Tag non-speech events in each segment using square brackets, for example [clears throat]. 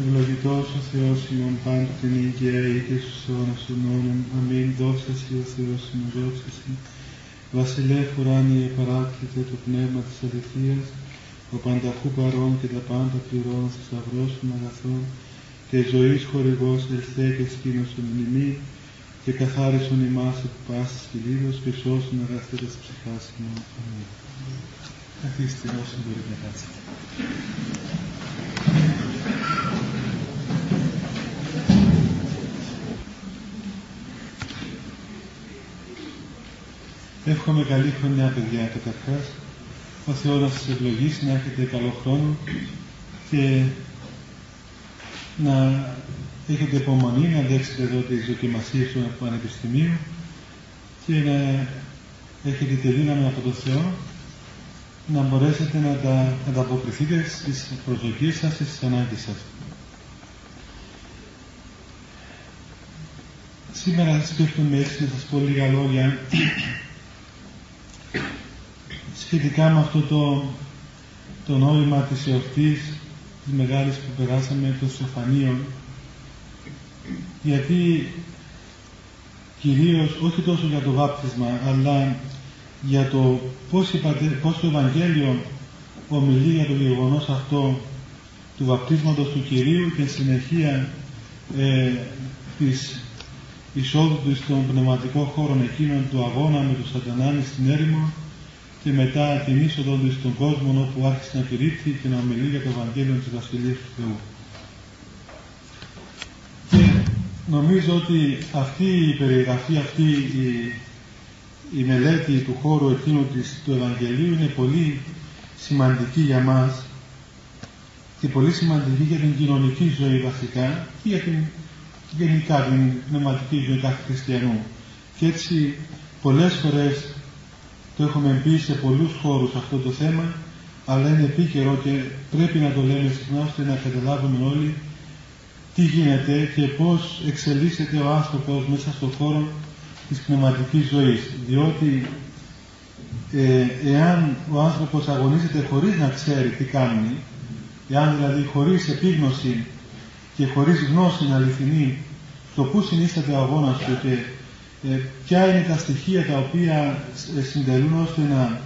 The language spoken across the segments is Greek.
Ευλογητός ο Θεός ημών πάντοτε νίκαια ή και στους αιώνας των αιώνων. Αμήν. Δόξα Σοι ο Θεός δόξα Σοι. Βασιλεύ ουράνιε παράκλητε το πνεύμα της αληθείας, ο πανταχού παρών και τα πάντα πληρώνω σταυρός των αγαθών, και ζωής χορηγός ελθέ και σκήνωσον ημί, και καθάρισον ημάς από πάσης κυλίδος και σώσον αγαθέτας ψυχάς ημών. Αμήν. Καθίστε όσοι μπορείτε να κάτσετε. Εύχομαι καλή χρονιά, παιδιά, καταρχάς. Ο Θεός να σας ευλογήσει, να έχετε καλό χρόνο και να έχετε υπομονή, να αντέξετε εδώ τις δοκιμασίες του Πανεπιστημίου και να έχετε τη δύναμη από τον Θεό να μπορέσετε να τα ανταποκριθείτε στις προσδοκίες σας και στις ανάγκες σας. Σήμερα σκέφτομαι έτσι να σας πω λίγα λόγια σχετικά με αυτό το, το νόημα της εορτής της μεγάλης που περάσαμε των Στεφανίων γιατί κυρίως όχι τόσο για το βάπτισμα αλλά για το πώς, πώς το Ευαγγέλιο ομιλεί για το γεγονός αυτό του βαπτίσματος του Κυρίου και συνεχεία ε, της εισόδου του στον πνευματικό χώρο εκείνον του αγώνα με τον σατανάνη στην έρημο και μετά την είσοδο τους στον κόσμο όπου άρχισε να κηρύττει και να ομιλεί για το Ευαγγέλιο της Βασιλείας του Θεού. Και νομίζω ότι αυτή η περιγραφή, αυτή η, η μελέτη του χώρου εκείνου της, του Ευαγγελίου είναι πολύ σημαντική για μας και πολύ σημαντική για την κοινωνική ζωή βασικά και για την γενικά την πνευματική ζωή κάθε χριστιανού. Και έτσι πολλές φορές το έχουμε πει σε πολλούς χώρους αυτό το θέμα, αλλά είναι επίκαιρο και πρέπει να το λέμε συχνά ώστε να καταλάβουμε όλοι τι γίνεται και πώς εξελίσσεται ο άνθρωπος μέσα στον χώρο της πνευματικής ζωής. Διότι ε, εάν ο άνθρωπος αγωνίζεται χωρίς να ξέρει τι κάνει, εάν δηλαδή χωρίς επίγνωση και χωρίς γνώση αληθινή το πού συνίσταται ο αγώνας του και ε, ποια είναι τα στοιχεία τα οποία ε, συντελούν ώστε να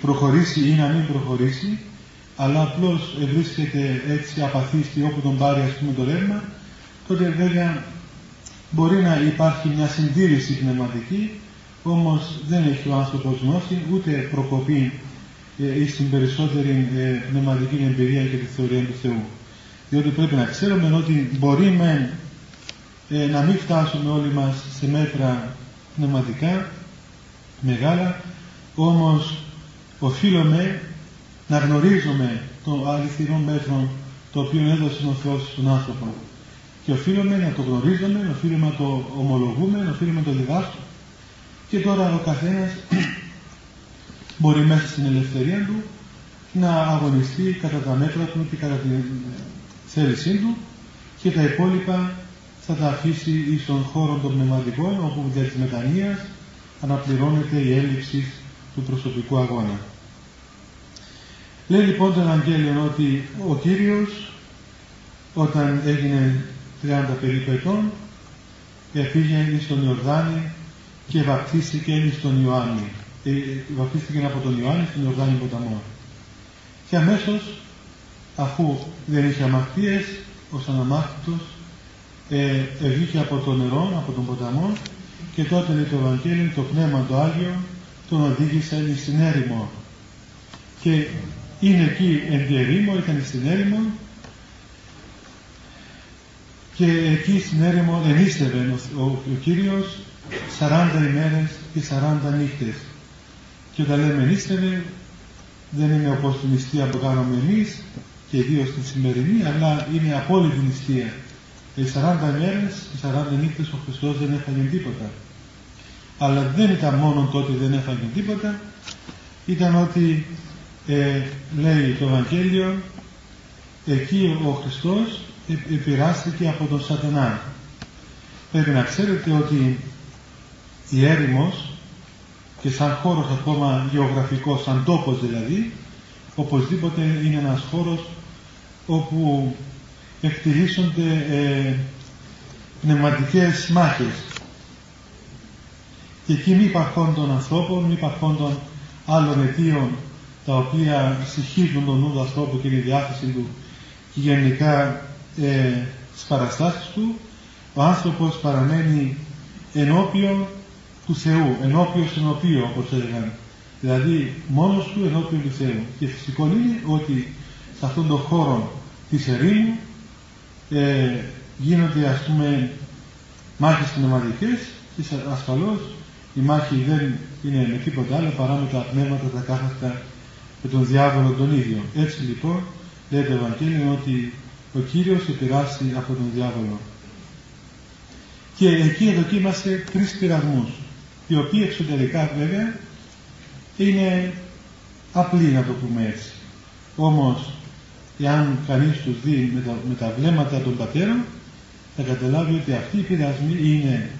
προχωρήσει ή να μην προχωρήσει, αλλά απλώς βρίσκεται έτσι απαθίστη όπου τον πάρει ας πούμε το ρεύμα, τότε βέβαια μπορεί να υπάρχει μια συντήρηση πνευματική, όμως δεν έχει ο άνθρωπος γνώση, ούτε προκοπή ε, ή στην περισσότερη ε, πνευματική εμπειρία και τη θεωρία του Θεού. Διότι πρέπει να ξέρουμε ότι μπορεί με ε, να μην φτάσουμε όλοι μας σε μέτρα πνευματικά μεγάλα, όμως οφείλουμε να γνωρίζουμε το αληθινό μέτρο το οποίο έδωσε ο Θεός στον άνθρωπο. Και οφείλουμε να το γνωρίζουμε, οφείλουμε να το ομολογούμε, οφείλουμε να το διδάσκουμε. Και τώρα ο καθένας [clears throat] μπορεί μέσα στην ελευθερία του να αγωνιστεί κατά τα μέτρα του και κατά την θέλησή του και τα υπόλοιπα θα τα αφήσει εις τον χώρο των πνευματικών όπου δια της μετανοίας αναπληρώνεται η έλλειψη του προσωπικού αγώνα. Λέει λοιπόν το Ευαγγέλιο ότι ο Κύριος όταν έγινε 30 περίπου ετών έφυγε στον Ιορδάνη και βαπτίστηκε εις τον Ιωάννη. Ε, βαπτίστηκε από τον Ιωάννη στον Ιορδάνη ποταμό. Και αμέσως αφού δεν είχε αμαρτίες ως αναμάχητος ε, βγήκε από το νερό, από τον ποταμό και τότε λέει το Ευαγγέλιο, το Πνεύμα το Άγιο τον οδήγησε στην έρημο. Και είναι εκεί εν τη ερήμο, ήταν στην έρημο και εκεί στην έρημο ενίστευε ο, ο, ο Κύριος 40 ημέρες και 40 νύχτες. Και όταν λέμε ενίστευε δεν είναι όπως την νηστεία που κάνουμε εμείς και ιδίως την σημερινή, αλλά είναι απόλυτη νηστεία. Οι 40 μέρες, οι 40 νύχτες ο Χριστός δεν έφαγε τίποτα. Αλλά δεν ήταν μόνο τότε δεν έφαγε τίποτα, ήταν ότι ε, λέει το Ευαγγέλιο εκεί ο Χριστός επηρεάστηκε από τον σατανά. Πρέπει να ξέρετε ότι η έρημος και σαν χώρος ακόμα γεωγραφικός, σαν τόπος δηλαδή, οπωσδήποτε είναι ένας χώρος όπου εκτελήσονται ε, πνευματικές μάχες. Και εκεί μη των ανθρώπων, μη των άλλων αιτίων τα οποία συγχύζουν τον νου του ανθρώπου και τη διάθεση του και γενικά ε, στις παραστάσεις του, ο άνθρωπος παραμένει ενώπιον του Θεού, ενώπιον στον οποίο όπως έλεγαν. Δηλαδή μόνος του ενώπιον του Θεού. Και φυσικό είναι ότι σε αυτόν τον χώρο της ερήμου ε, γίνονται ας πούμε μάχες πνευματικές και ασφαλώς η μάχη δεν είναι με τίποτα άλλο παρά με τα πνεύματα τα κάθαρτα με τον διάβολο τον ίδιο. Έτσι λοιπόν λέει το Ευαγγέλιο ότι ο Κύριος επηράσει από τον διάβολο. Και εκεί δοκίμασε τρεις πειρασμούς, οι οποίοι εξωτερικά βέβαια είναι απλοί να το πούμε έτσι. Όμως, εάν κανείς τους δει με τα, με τα βλέμματα των πατέρων, θα καταλάβει ότι αυτοί οι πειρασμοί είναι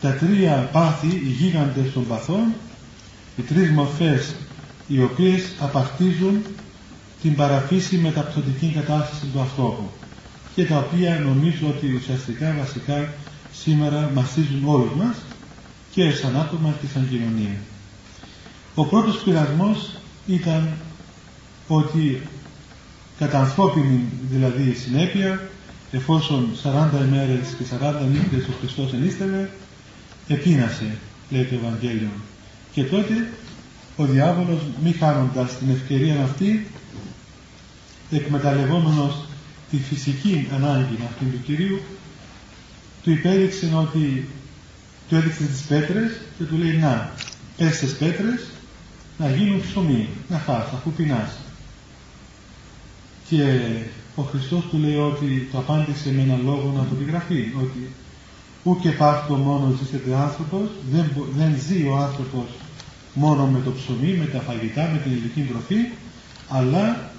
τα τρία πάθη, οι γίγαντες των παθών, οι τρεις μορφές οι οποίες απακτίζουν την παραφύση μεταπτωτική κατάσταση του ανθρώπου και τα οποία νομίζω ότι ουσιαστικά βασικά σήμερα μαστίζουν όλους μας και σαν άτομα και σαν κοινωνία. Ο πρώτος πειρασμός ήταν ότι κατά ανθρώπινη δηλαδή συνέπεια εφόσον 40 ημέρες και 40 νύχτες ο Χριστός ενίστευε επίνασε λέει το Ευαγγέλιο και τότε ο διάβολος μη χάνοντας την ευκαιρία αυτή εκμεταλλευόμενος τη φυσική ανάγκη αυτού του Κυρίου του υπέδειξε ότι του έδειξε τις πέτρες και του λέει να πες τις πέτρες να γίνουν ψωμί, να φας αφού πεινάς. Και ο Χριστός του λέει ότι το απάντησε με έναν λόγο να το επιγραφεί, ότι ούτε πάρτο μόνο ζήσεται άνθρωπος, δεν, δεν ζει ο άνθρωπος μόνο με το ψωμί, με τα φαγητά, με την ηλική τροφή, αλλά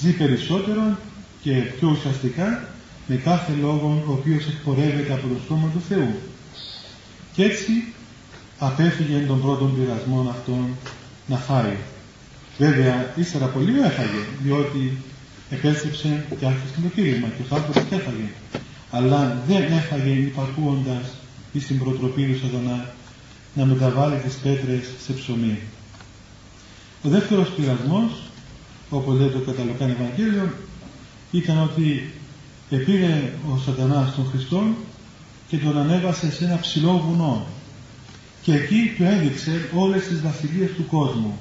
ζει περισσότερο και πιο ουσιαστικά με κάθε λόγο ο οποίος εκπορεύεται από το στόμα του Θεού. Και έτσι απέφυγε τον πρώτον πειρασμό αυτόν να φάει. Βέβαια, ύστερα από λίγο έφαγε, διότι επέστρεψε και άρχισε το κύλημα και ο άνθρωπος έφαγε. Αλλά δεν έφαγε υπακούοντας ή στην προτροπή του σατανά να μεταβάλει τις πέτρες σε ψωμί. Ο δεύτερος πειρασμός, όπως λέει το καταλοκάνει Ευαγγέλιο, ήταν ότι επήρε ο σατανάς τον Χριστό και τον ανέβασε σε ένα ψηλό βουνό και εκεί του έδειξε όλες τις βασιλείες του κόσμου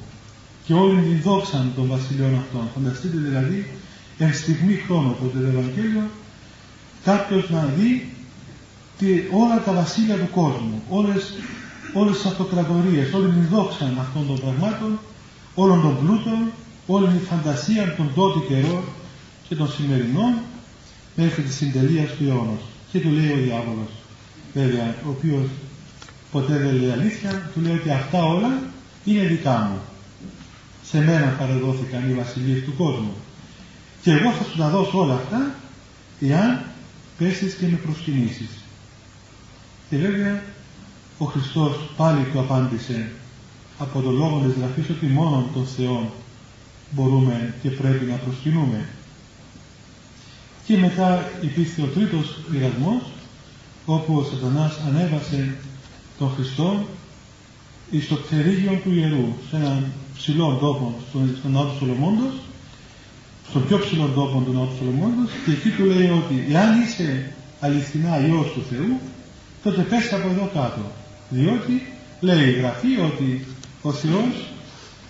και όλη την δόξα των βασιλειών αυτών. Φανταστείτε δηλαδή εν στιγμή χρόνο από το Ευαγγέλιο κάποιος να δει όλα τα βασίλεια του κόσμου, όλες, όλες τις αυτοκρατορίες, όλη την δόξα αυτών των πραγμάτων, όλων των πλούτων, όλη την φαντασία των τότε καιρών και των σημερινών μέχρι τη συντελεία του αιώνας. Και του λέει ο διάβολος, βέβαια, ο οποίος ποτέ δεν λέει αλήθεια, του λέει ότι αυτά όλα είναι δικά μου. Σε μένα παρεδόθηκαν οι βασιλείες του κόσμου. Και εγώ θα σου τα δώσω όλα αυτά, εάν πέσεις και με προσκυνήσεις. Και βέβαια, ο Χριστός πάλι του απάντησε από το λόγο της Γραφής ότι μόνο τον Θεό μπορούμε και πρέπει να προσκυνούμε. Και μετά υπήρχε ο τρίτος πειρασμός, όπου ο Σατανάς ανέβασε τον Χριστό εις το πτερίγιο του Ιερού, σε έναν ψηλό τόπο στον, στον Ναό του Σολομόντος, στον πιο ψηλό τόπο του Ναού του Σολομόντος και εκεί του λέει ότι εάν είσαι αληθινά Υιός του Θεού, τότε πες από εδώ κάτω. Διότι λέει η Γραφή ότι ο Θεός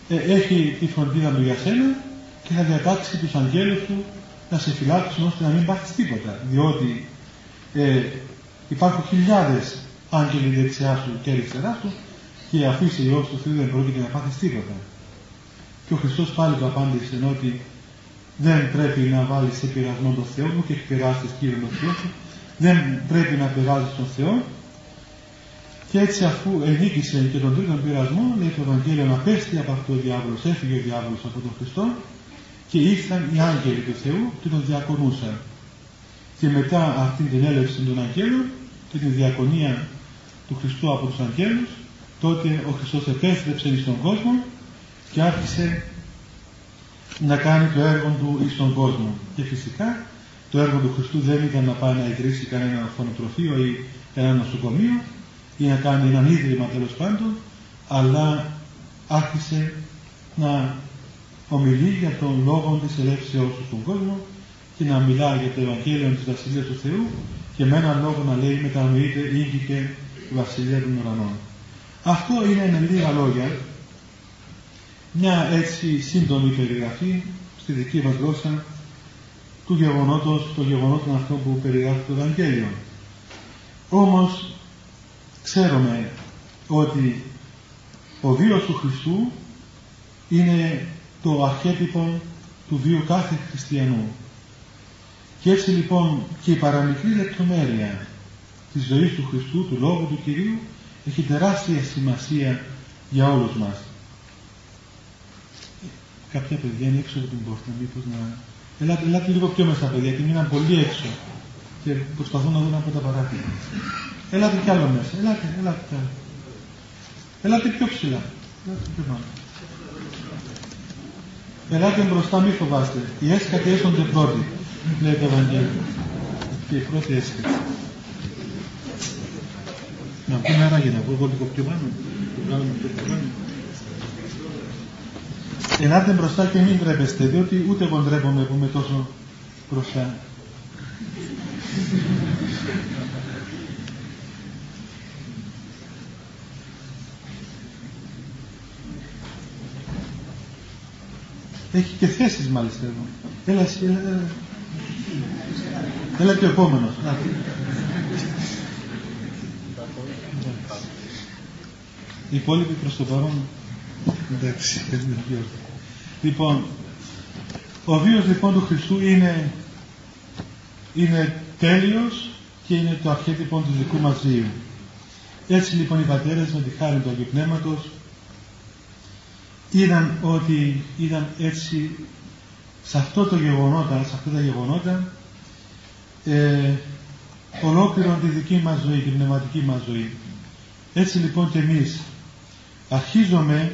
ε, έχει τη φροντίδα του για σένα και θα διατάξει τους αγγέλους του να σε φυλάξουν ώστε να μην πάθεις τίποτα. Διότι ε, υπάρχουν χιλιάδες άγγελοι δεξιά σου και αριστερά σου και αφού είσαι Υιός του Θεού δεν πρόκειται να πάθεις τίποτα. Και ο Χριστός πάλι του απάντησε ότι δεν πρέπει να βάλεις σε πειρασμό τον Θεό μου και εκπειράσεις Κύριε τον Θεό σου. Δεν πρέπει να πειράζεις τον Θεό. Και έτσι αφού ενίκησε και τον τρίτον πειρασμό, λέει το Ευαγγέλιο να πέστη από αυτό ο διάβολος, έφυγε ο διάβολος από τον Χριστό και ήρθαν οι άγγελοι του Θεού και τον διακονούσαν. Και μετά αυτή την έλευση των αγγέλων και την διακονία του Χριστού από τους αγγέλους, τότε ο Χριστός επέστρεψε στον κόσμο και άρχισε να κάνει το έργο του εις τον κόσμο. Και φυσικά το έργο του Χριστού δεν ήταν να πάει να ιδρύσει κανένα φωνοτροφείο ή ένα νοσοκομείο ή να κάνει έναν ίδρυμα τέλος πάντων, αλλά άρχισε να ομιλεί για τον λόγο της ελεύσεως του στον κόσμο και να μιλά για το Ευαγγέλιο της Βασιλείας του Θεού και με έναν λόγο να λέει μετανοείται ήγηκε η Βασιλεία των Ουρανών. Αυτό είναι με λίγα λόγια μια έτσι σύντομη περιγραφή στη δική μας γλώσσα του γεγονότος, το γεγονότων αυτό που περιγράφει το Ευαγγέλιο. Όμως ξέρουμε ότι ο βίος του Χριστού είναι το αρχέτυπο του βίου κάθε χριστιανού. Και έτσι λοιπόν και η παραμικρή λεπτομέρεια της ζωής του Χριστού, του Λόγου του Κυρίου, έχει τεράστια σημασία για όλους μας. Κάποια παιδιά είναι έξω από την πόρτα, μήπως να... Ελάτε, ελάτε λίγο πιο μέσα παιδιά, γιατί μείναν πολύ έξω και προσπαθούν να δουν από τα παράθυρα. Ελάτε κι άλλο μέσα, ελάτε, ελάτε κι άλλο. Ελάτε πιο ψηλά. Ελάτε πιο πάνω. Ελάτε μπροστά, μη φοβάστε. Οι έσκατοι έρχονται πρώτοι, λέει το Ευαγγέλιο. Και η πρώτη έσκατη. Να πούμε άραγε να πω εγώ λίγο πιο πάνω. Ελάτε μπροστά και μην τρέπεστε, διότι ούτε εγώ ντρέπομαι που είμαι τόσο μπροστά. Έχει και θέσεις μάλιστα εδώ. Έλα εσύ, έλα, έλα. Έλα και ο επόμενος. Οι υπόλοιποι προς το παρόν. Εντάξει, Λοιπόν, ο βίος λοιπόν του Χριστού είναι, είναι τέλειος και είναι το αρχέτυπο του δικού μας βίου. Έτσι λοιπόν οι πατέρες με τη χάρη του Αγίου Πνεύματος είδαν ότι είδαν έτσι σε αυτό το γεγονότα, σε αυτά τα γεγονότα ε, ολόκληρον τη δική μας ζωή, την πνευματική μας ζωή. Έτσι λοιπόν και εμείς αρχίζουμε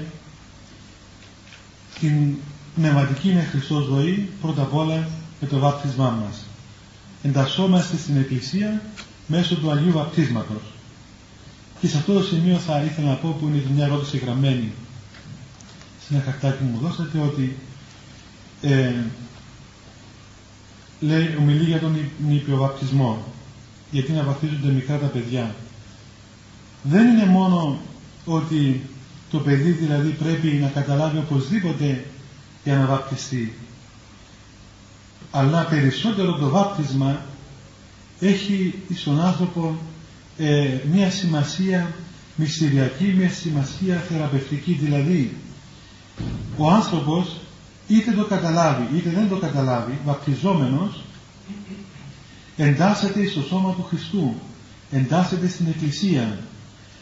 την πνευματική είναι Χριστός ζωή πρώτα απ' όλα με το βάπτισμά μας. Εντασσόμαστε στην Εκκλησία μέσω του Αγίου Βαπτίσματος. Και σε αυτό το σημείο θα ήθελα να πω που είναι μια ερώτηση γραμμένη σε ένα χαρτάκι που μου δώσατε ότι ε, λέει, ομιλεί για τον νηπιοβαπτισμό γιατί να βαπτίζονται μικρά τα παιδιά. Δεν είναι μόνο ότι το παιδί δηλαδή πρέπει να καταλάβει οπωσδήποτε για να βαπτιστεί. Αλλά περισσότερο το βάπτισμα έχει στον άνθρωπο ε, μια σημασία μυστηριακή, μια σημασία θεραπευτική. Δηλαδή, ο άνθρωπος είτε το καταλάβει είτε δεν το καταλάβει, βαπτιζόμενος, εντάσσεται στο σώμα του Χριστού, εντάσσεται στην Εκκλησία,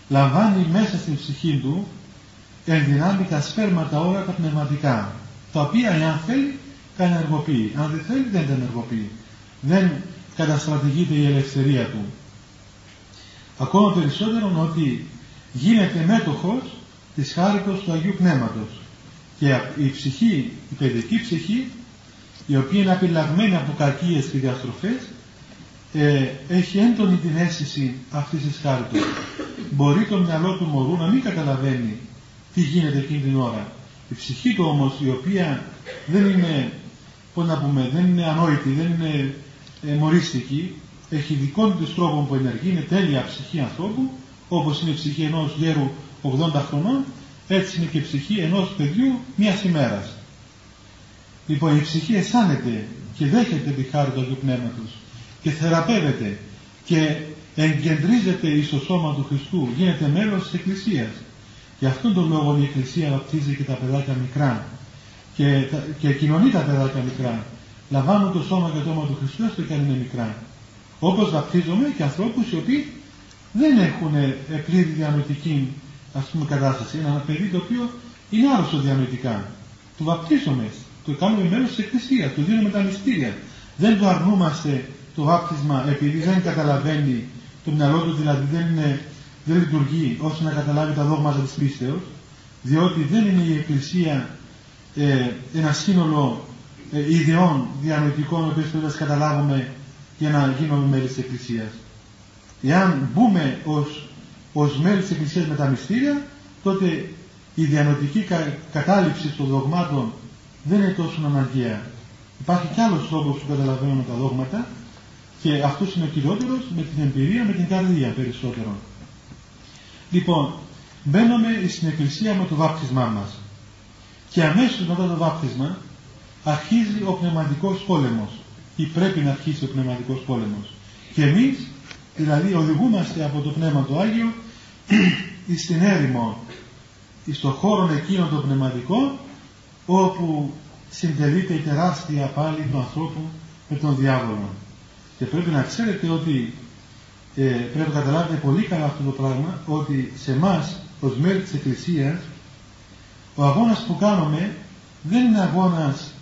λαμβάνει μέσα στην ψυχή του ενδυνάμει τα σπέρματα όλα τα πνευματικά, τα οποία εάν θέλει τα ενεργοποιεί, αν δεν θέλει δεν τα ενεργοποιεί. Δεν καταστρατηγείται η ελευθερία του. Ακόμα περισσότερο ότι γίνεται μέτοχος της χάριτος του Αγίου Πνεύματος και η ψυχή, η παιδική ψυχή η οποία είναι απειλαγμένη από κακίες και διαστροφές ε, έχει έντονη την αίσθηση αυτής της χάριτος. Μπορεί το μυαλό του μωρού να μην καταλαβαίνει τι γίνεται εκείνη την ώρα. Η ψυχή του όμως η οποία δεν είναι, πώς να πούμε, δεν είναι ανόητη, δεν είναι ε, μορίστικη, έχει δικό τους τρόπο που ενεργεί, είναι τέλεια ψυχή ανθρώπου, όπως είναι η ψυχή ενός γέρου 80 χρονών, έτσι είναι και η ψυχή ενός παιδιού μιας ημέρας. Λοιπόν, η ψυχή αισθάνεται και δέχεται τη χάρη του Αγίου Πνεύματος και θεραπεύεται και εγκεντρίζεται στο σώμα του Χριστού, γίνεται μέλος της Εκκλησίας. Γι' αυτόν τον λόγο η Εκκλησία βαπτίζει και τα παιδάκια μικρά και, και κοινωνεί τα παιδάκια μικρά. Λαμβάνουν το σώμα και το όνομα του Χριστού έστω και αν είναι μικρά. Όπως βαπτίζουμε και ανθρώπους οι οποίοι δεν έχουν πλήρη διανοητική ας πούμε, κατάσταση. Ένα παιδί το οποίο είναι άρρωστο διανοητικά. Του βαπτίζουμε, το κάνουμε μέρος της Εκκλησίας, του δίνουμε τα μυστήρια. Δεν το αρνούμαστε το βάπτισμα επειδή δεν καταλαβαίνει το μυαλό του, δηλαδή δεν είναι δεν λειτουργεί ώστε να καταλάβει τα δόγματα της πίστεως, διότι δεν είναι η Εκκλησία ε, ένα σύνολο ε, ιδεών διανοητικών, οποίες πρέπει να καταλάβουμε για να γίνουμε μέλη της Εκκλησίας. Εάν μπούμε ως, ως μέλη της Εκκλησίας με τα μυστήρια, τότε η διανοητική κατάληψη των δογμάτων δεν είναι τόσο αναγκαία. Υπάρχει κι άλλος τρόπος που καταλαβαίνουμε τα δόγματα και αυτός είναι ο κυριότερος με την εμπειρία, με την καρδία περισσότερο. Λοιπόν, μπαίνουμε στην Εκκλησία με το βάπτισμά μας. Και αμέσως μετά το βάπτισμα αρχίζει ο πνευματικός πόλεμος ή πρέπει να αρχίσει ο πνευματικός πόλεμος. Και εμείς δηλαδή οδηγούμαστε από το Πνεύμα του Άγιο στην [clears throat] έρημο, στο χώρο εκείνο το πνευματικό όπου συντελείται η τεράστια πάλι του ανθρώπου με τον διάβολο. Και πρέπει να ξέρετε ότι ε, πρέπει να καταλάβετε πολύ καλά αυτό το πράγμα ότι σε εμάς ως μέλη της Εκκλησίας ο αγώνας που κάνουμε δεν είναι αγώνας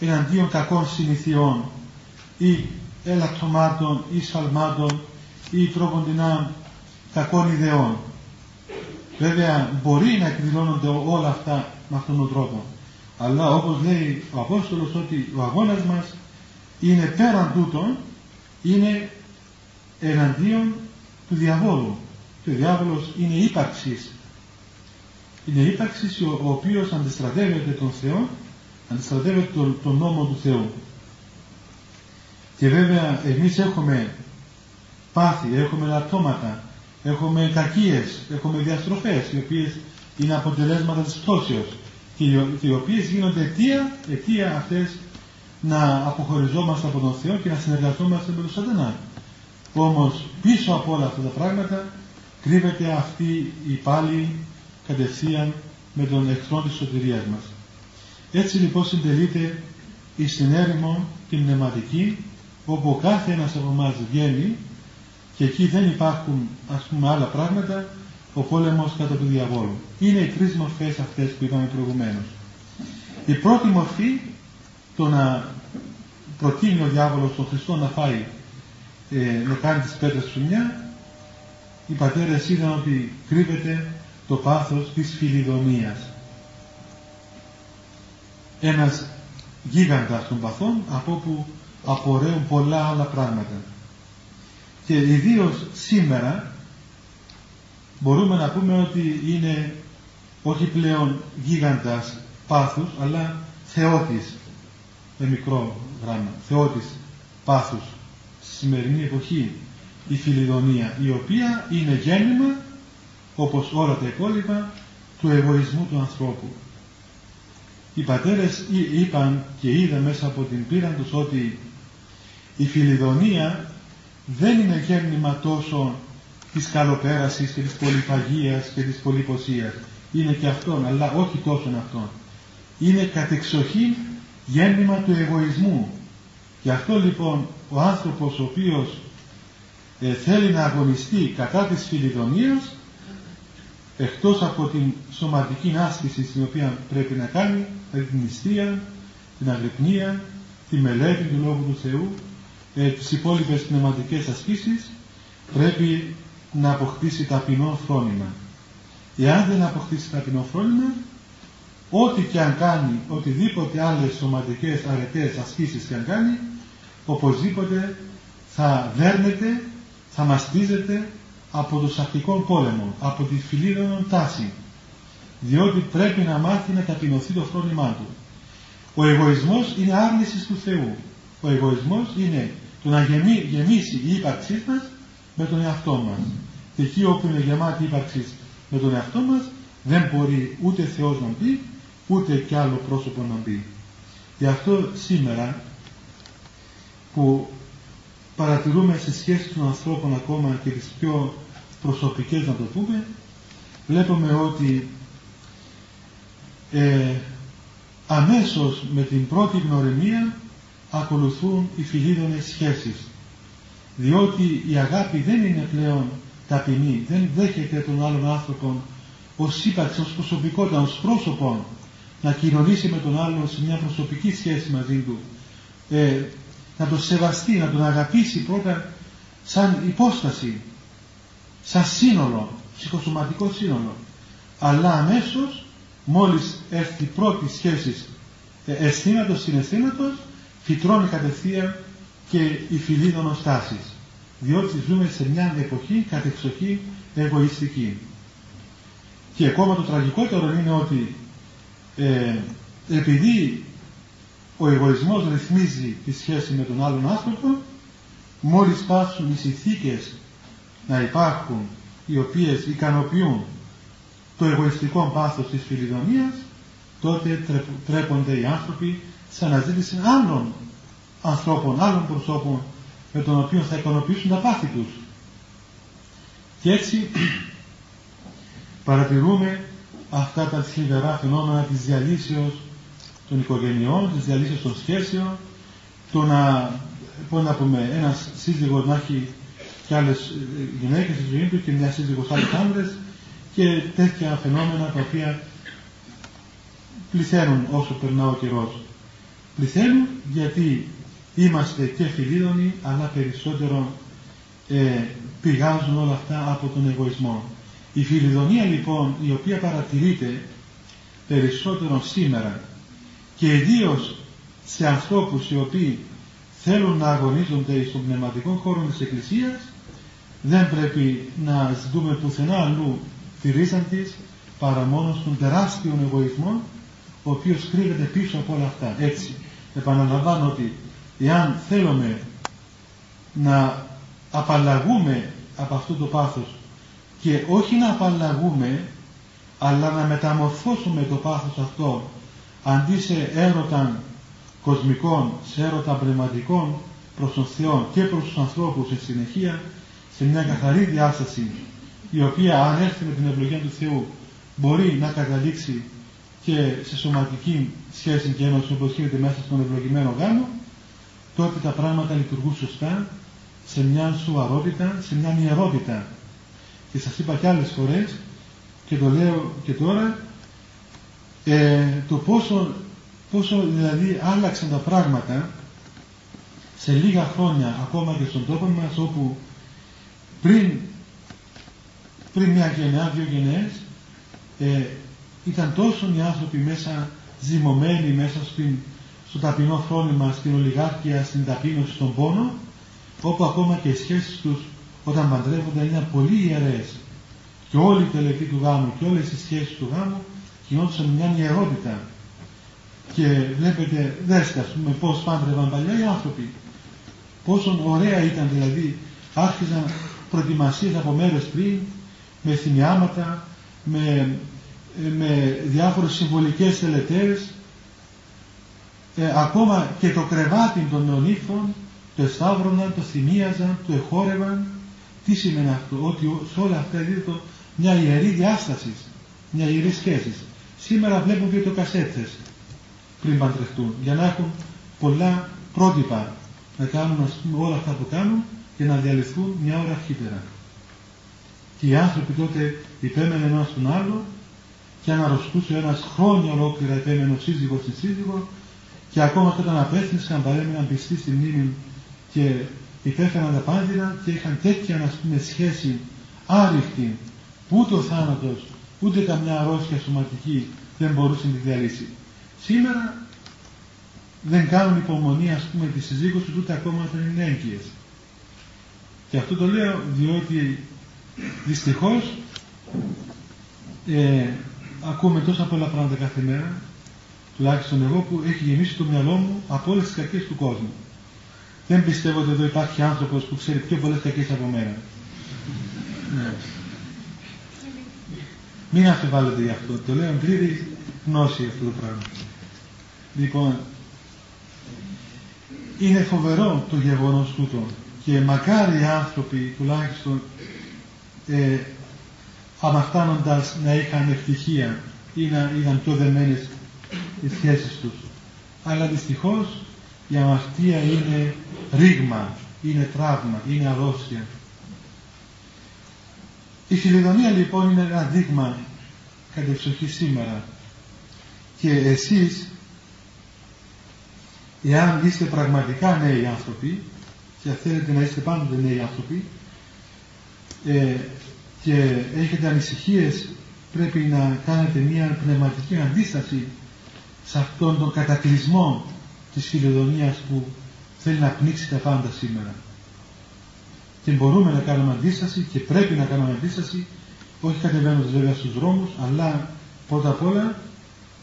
εναντίον κακών συνηθιών ή ελαττωμάτων ή σφαλμάτων ή τρόποντινά κακών ιδεών. Βέβαια μπορεί να εκδηλώνονται όλα αυτά με αυτόν τον τρόπο. Αλλά όπως λέει ο Απόστολος ότι ο αγώνας μας είναι πέραν τούτων, είναι εναντίον του διαβόλου. Και ο διάβολος είναι ύπαρξης. Είναι ύπαρξης ο, ο οποίος αντιστρατεύεται τον Θεό, αντιστρατεύεται τον, τον νόμο του Θεού. Και βέβαια εμείς έχουμε πάθη, έχουμε λατώματα, έχουμε κακίες, έχουμε διαστροφές οι οποίες είναι αποτελέσματα της πτώσεως και οι οποίες γίνονται αιτία, αιτία αυτές να αποχωριζόμαστε από τον Θεό και να συνεργαζόμαστε με τον σατανά. Όμως πίσω από όλα αυτά τα πράγματα κρύβεται αυτή η πάλι κατευθείαν με τον εχθρό της σωτηρίας μας. Έτσι λοιπόν συντελείται η συνέρημο την πνευματική όπου κάθε ένας από εμάς βγαίνει και εκεί δεν υπάρχουν ας πούμε άλλα πράγματα ο πόλεμος κατά του διαβόλου. Είναι οι τρεις μορφές αυτές που είπαμε προηγουμένως. Η πρώτη μορφή το να προτείνει ο διάβολος τον Χριστό να φάει ε, να κάνει τις πέτρες του μια οι πατέρες είδαν ότι κρύβεται το πάθος της φιλιδονίας. Ένας γίγαντας των παθών από όπου απορρέουν πολλά άλλα πράγματα. Και ιδίως σήμερα μπορούμε να πούμε ότι είναι όχι πλέον γίγαντας πάθους, αλλά θεότης, με μικρό γράμμα, θεότης πάθους, στη σημερινή εποχή η φιλιδονία, η οποία είναι γέννημα, όπως όλα τα υπόλοιπα, του εγωισμού του ανθρώπου. Οι πατέρες είπαν και είδα μέσα από την πείρα τους ότι η φιλιδονία δεν είναι γέννημα τόσο της καλοπέρασης και της πολυπαγίας και της πολυποσίας. Είναι και αυτόν, αλλά όχι τόσο αυτόν. Είναι κατεξοχή γέννημα του εγωισμού. Γι' αυτό λοιπόν ο άνθρωπος ο οποίος ε, θέλει να αγωνιστεί κατά της φιλιδονίας εκτός από την σωματική άσκηση την οποία πρέπει να κάνει, δηλαδή την νηστεία, την αγρυπνία, τη μελέτη του Λόγου του Θεού, ε, τις υπόλοιπες πνευματικές ασκήσεις, πρέπει να αποκτήσει ταπεινό φρόνημα. Εάν δεν αποκτήσει ταπεινό φρόνημα, ό,τι και αν κάνει, οτιδήποτε άλλες σωματικές αρετές ασκήσεις και αν κάνει, οπωσδήποτε θα δέρνεται, θα μαστίζεται από το σακτικό πόλεμο, από τη φιλίδωνον τάση. Διότι πρέπει να μάθει να ταπεινωθεί το φρόνημά του. Ο εγωισμός είναι άρνησης του Θεού. Ο εγωισμός είναι το να γεμίσει η ύπαρξής μας με τον εαυτό μας. Και εκεί όπου είναι γεμάτη η ύπαρξής με τον εαυτό μας δεν μπορεί ούτε Θεός να μπει ούτε κι άλλο πρόσωπο να μπει. Γι' αυτό σήμερα που παρατηρούμε σε σχέση των ανθρώπων ακόμα και τις πιο προσωπικές να το πούμε βλέπουμε ότι ε, αμέσως με την πρώτη γνωριμία ακολουθούν οι φιλίδωνες σχέσεις. Διότι η αγάπη δεν είναι πλέον ταπεινή δεν δέχεται τον άλλον άνθρωπο ως ύπαρξη, ως προσωπικότητα, ως πρόσωπο να κοινωνήσει με τον άλλον σε μια προσωπική σχέση μαζί του. Ε, να τον σεβαστεί, να τον αγαπήσει πρώτα σαν υπόσταση σαν σύνολο, ψυχοσωματικό σύνολο αλλά αμέσως μόλις έρθει η πρώτη σχέση ε, αισθήματος συναισθήματος φυτρώνει κατευθείαν και η φιλίδωνος στάσης. Διότι ζούμε σε μια εποχή κατεξοχή εγωιστική. Και ακόμα το τραγικότερο είναι ότι ε, επειδή ο εγωισμός ρυθμίζει τη σχέση με τον άλλον άνθρωπο, μόλις πάψουν οι συνθήκες να υπάρχουν οι οποίες ικανοποιούν το εγωιστικό πάθος της φιλιδονίας, τότε τρέπονται οι άνθρωποι σε αναζήτηση άλλων ανθρώπων, άλλων προσώπων με τον οποίο θα ικανοποιήσουν τα πάθη τους. Και έτσι [clears throat] παρατηρούμε αυτά τα θλιβερά φαινόμενα της διαλύσεως των οικογενειών, της διαλύσεως των σχέσεων, το να, πώς να πούμε, ένας σύζυγος να έχει και άλλες ε, γυναίκες στη ζωή του και μια σύζυγος άλλες άντρες και τέτοια φαινόμενα τα οποία πληθαίνουν όσο περνά ο καιρός. Πληθαίνουν γιατί είμαστε και φιλίδωνοι αλλά περισσότερο ε, πηγάζουν όλα αυτά από τον εγωισμό. Η φιλιδονία λοιπόν η οποία παρατηρείται περισσότερο σήμερα και ιδίως σε ανθρώπους οι οποίοι θέλουν να αγωνίζονται στον πνευματικό χώρο της Εκκλησίας δεν πρέπει να ζητούμε πουθενά αλλού τη ρίζα της παρά μόνος στον τεράστιο εγωισμό ο οποίος κρύβεται πίσω από όλα αυτά. Έτσι, επαναλαμβάνω ότι εάν θέλουμε να απαλλαγούμε από αυτό το πάθος και όχι να απαλλαγούμε αλλά να μεταμορφώσουμε το πάθος αυτό αντί σε έρωτα κοσμικών, σε έρωτα πνευματικών προς τον Θεό και προς τους ανθρώπους σε συνεχεία σε μια καθαρή διάσταση η οποία αν έρθει με την ευλογία του Θεού μπορεί να καταλήξει και σε σωματική σχέση και ένωση όπως γίνεται μέσα στον ευλογημένο γάμο τότε τα πράγματα λειτουργούν σωστά σε μια σοβαρότητα, σε μια ιερότητα. Και σας είπα και άλλες φορές και το λέω και τώρα ε, το πόσο, πόσο δηλαδή άλλαξαν τα πράγματα σε λίγα χρόνια ακόμα και στον τόπο μας όπου πριν, πριν μια γενιά, δύο γενναίες ε, ήταν τόσο οι άνθρωποι μέσα ζυμωμένοι μέσα στην, στο ταπεινό φρόνημα, στην ολιγάρκεια, στην ταπείνωση, στον πόνο όπου ακόμα και οι σχέσεις τους όταν παντρεύονται είναι πολύ ιερές. Και όλη η τελετή του γάμου και όλες οι σχέσεις του γάμου γινόντουσαν μια ιερότητα και βλέπετε δέστε ας πούμε πως πάντρευαν παλιά οι άνθρωποι. Πόσο ωραία ήταν δηλαδή άρχιζαν προετοιμασίες από μέρες πριν με θυμιάματα με, με διάφορες συμβολικές τελετές ε, ακόμα και το κρεβάτι των νεονύφων το εσταύρωναν, το θυμίαζαν, το εχόρευαν. Τι σημαίνει αυτό, ότι σε όλα αυτά δίδεται μια ιερή διάστασης, μια ιερή σχέση. Σήμερα βλέπουν και το κασέτες πριν παντρευτούν, για να έχουν πολλά πρότυπα να κάνουν ας πούμε, όλα αυτά που κάνουν και να διαλυθούν μια ώρα αρχίτερα. Και οι άνθρωποι τότε υπέμενε ένα στον άλλο και αν αρρωστούσε ένας χρόνια ολόκληρα υπέμενε ο σύζυγος στη σύζυγο και ακόμα και όταν απέθυνσαν παρέμειναν πιστοί στη μνήμη και υπέφεραν τα πάντηρα και είχαν τέτοια να πούμε σχέση άρρηκτη που ούτε ο θάνατος ούτε καμιά αρρώστια σωματική δεν μπορούσε να τη διαλύσει. Σήμερα δεν κάνουν υπομονή ας πούμε τη συζύγωση ούτε ακόμα όταν είναι έγκυες. Και αυτό το λέω διότι δυστυχώς ε, ακούμε τόσα πολλά πράγματα κάθε μέρα τουλάχιστον εγώ που έχει γεμίσει το μυαλό μου από όλες τις κακίες του κόσμου. Δεν πιστεύω ότι εδώ υπάρχει άνθρωπος που ξέρει πιο πολλές κακίες από μένα. Ναι. Μην αφιβάλλετε γι' αυτό. Το λέω πλήρη γνώση αυτό το πράγμα. Λοιπόν, είναι φοβερό το γεγονός τούτο και μακάρι οι άνθρωποι τουλάχιστον ε, αμαρτάνοντας να είχαν ευτυχία ή να είχαν πιο δεμένες οι σχέσεις τους. Αλλά δυστυχώς η αμαρτία είναι ρήγμα, είναι τραύμα, είναι αρρώστια. Η φιλιδονία λοιπόν είναι ένα δείγμα κατεξοχή σήμερα και εσείς εάν είστε πραγματικά νέοι άνθρωποι και θέλετε να είστε πάντοτε νέοι άνθρωποι ε, και έχετε ανησυχίες πρέπει να κάνετε μια πνευματική αντίσταση σε αυτόν τον κατακλυσμό της φιλοδονίας που θέλει να πνίξει τα πάντα σήμερα. Και μπορούμε να κάνουμε αντίσταση και πρέπει να κάνουμε αντίσταση, όχι κατεβαίνοντας βέβαια στους δρόμους, αλλά πρώτα απ' όλα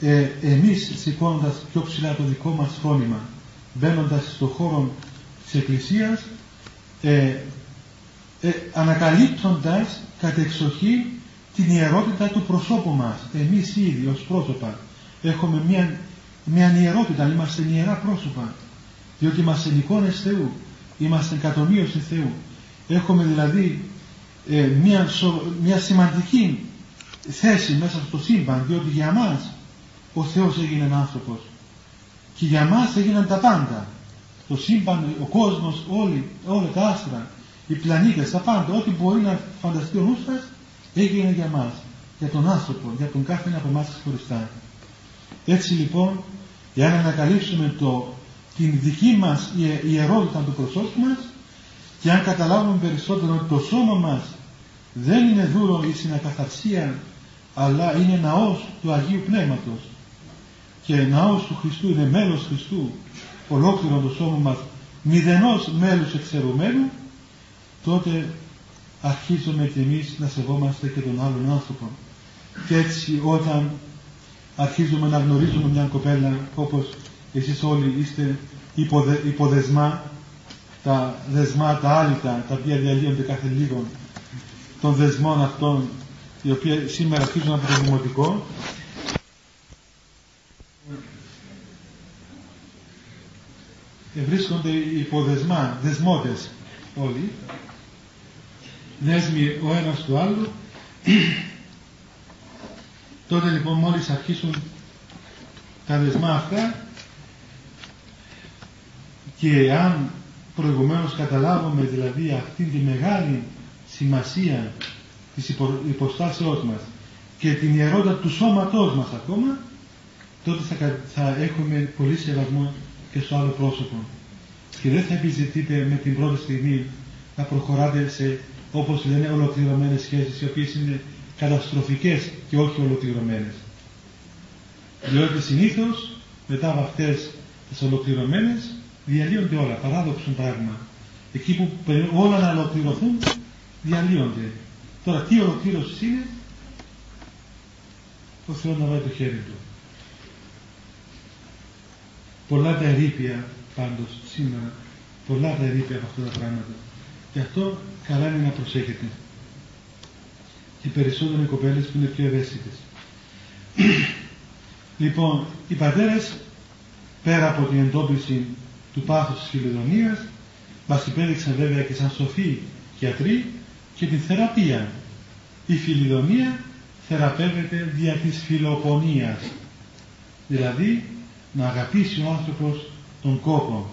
ε, εμείς σηκώνοντας πιο ψηλά το δικό μας φώνημα, μπαίνοντας στον χώρο της Εκκλησίας, ε, ε, ανακαλύπτοντας κατ' εξοχή την ιερότητα του προσώπου μας. Εμείς ήδη ως πρόσωπα έχουμε μια, μια ιερότητα, είμαστε ιερά πρόσωπα. Διότι είμαστε εικόνες Θεού, είμαστε κατομοίωση Θεού. Έχουμε δηλαδή ε, μια, μια σημαντική θέση μέσα στο σύμπαν, διότι για μας ο Θεός έγινε άνθρωπος. Και για μας έγιναν τα πάντα. Το σύμπαν, ο κόσμος, όλοι, όλα τα άστρα, οι πλανήτες, τα πάντα, ό,τι μπορεί να φανταστεί ο νους σας, έγινε για μας, για τον άνθρωπο, για τον κάθε ένα από εμάς χωριστά. Έτσι λοιπόν, για να ανακαλύψουμε το, την δική μας ιερότητα του προσώπου μας και αν καταλάβουμε περισσότερο ότι το σώμα μας δεν είναι δούρο η συνακαθαρσία αλλά είναι ναός του Αγίου Πνεύματος και ναός του Χριστού είναι μέλος Χριστού ολόκληρο το σώμα μας μηδενός μέλους εξαιρουμένου τότε αρχίζουμε και εμείς να σεβόμαστε και τον άλλον άνθρωπο. Και έτσι όταν αρχίζουμε να γνωρίζουμε μια κοπέλα όπως εσείς όλοι είστε υποδε, υποδεσμά, τα δεσμά, τα άλυτα, τα οποία διαλύονται κάθε λίγο, των δεσμών αυτών, οι οποίοι σήμερα αρχίζουν από το δημοτικό, βρίσκονται υποδεσμά, δεσμότες όλοι, δέσμοι ο ένας του άλλου. Τότε λοιπόν μόλις αρχίσουν τα δεσμά αυτά και αν προηγουμένως καταλάβουμε δηλαδή αυτή τη μεγάλη σημασία της υπο, υποστάσεώς μας και την ιερότητα του σώματός μας ακόμα τότε θα, θα έχουμε πολύ σεβασμό και στο άλλο πρόσωπο και δεν θα επιζητείτε με την πρώτη στιγμή να προχωράτε σε όπως λένε ολοκληρωμένες σχέσεις οι οποίες είναι καταστροφικές και όχι ολοκληρωμένες. Διότι συνήθως μετά από αυτές τις ολοκληρωμένες διαλύονται όλα, παράδοξο πράγμα. Εκεί που όλα να ολοκληρωθούν διαλύονται. Τώρα τι ολοκλήρωσης είναι, ο Θεός να βάλει το χέρι του. Πολλά τα ερήπια πάντως σήμερα, πολλά τα ερήπια από αυτά τα πράγματα. Γι' αυτό καλά είναι να προσέχετε. Και περισσότερο οι κοπέλες που είναι πιο ευαίσθητες. [clears throat] λοιπόν, οι πατέρες πέρα από την εντόπιση του πάθους της φιλοδονίας μας υπέδειξαν βέβαια και σαν σοφοί γιατροί και την θεραπεία. Η φιλιδονία θεραπεύεται δια της φιλοπονίας. Δηλαδή να αγαπήσει ο άνθρωπος τον κόπο,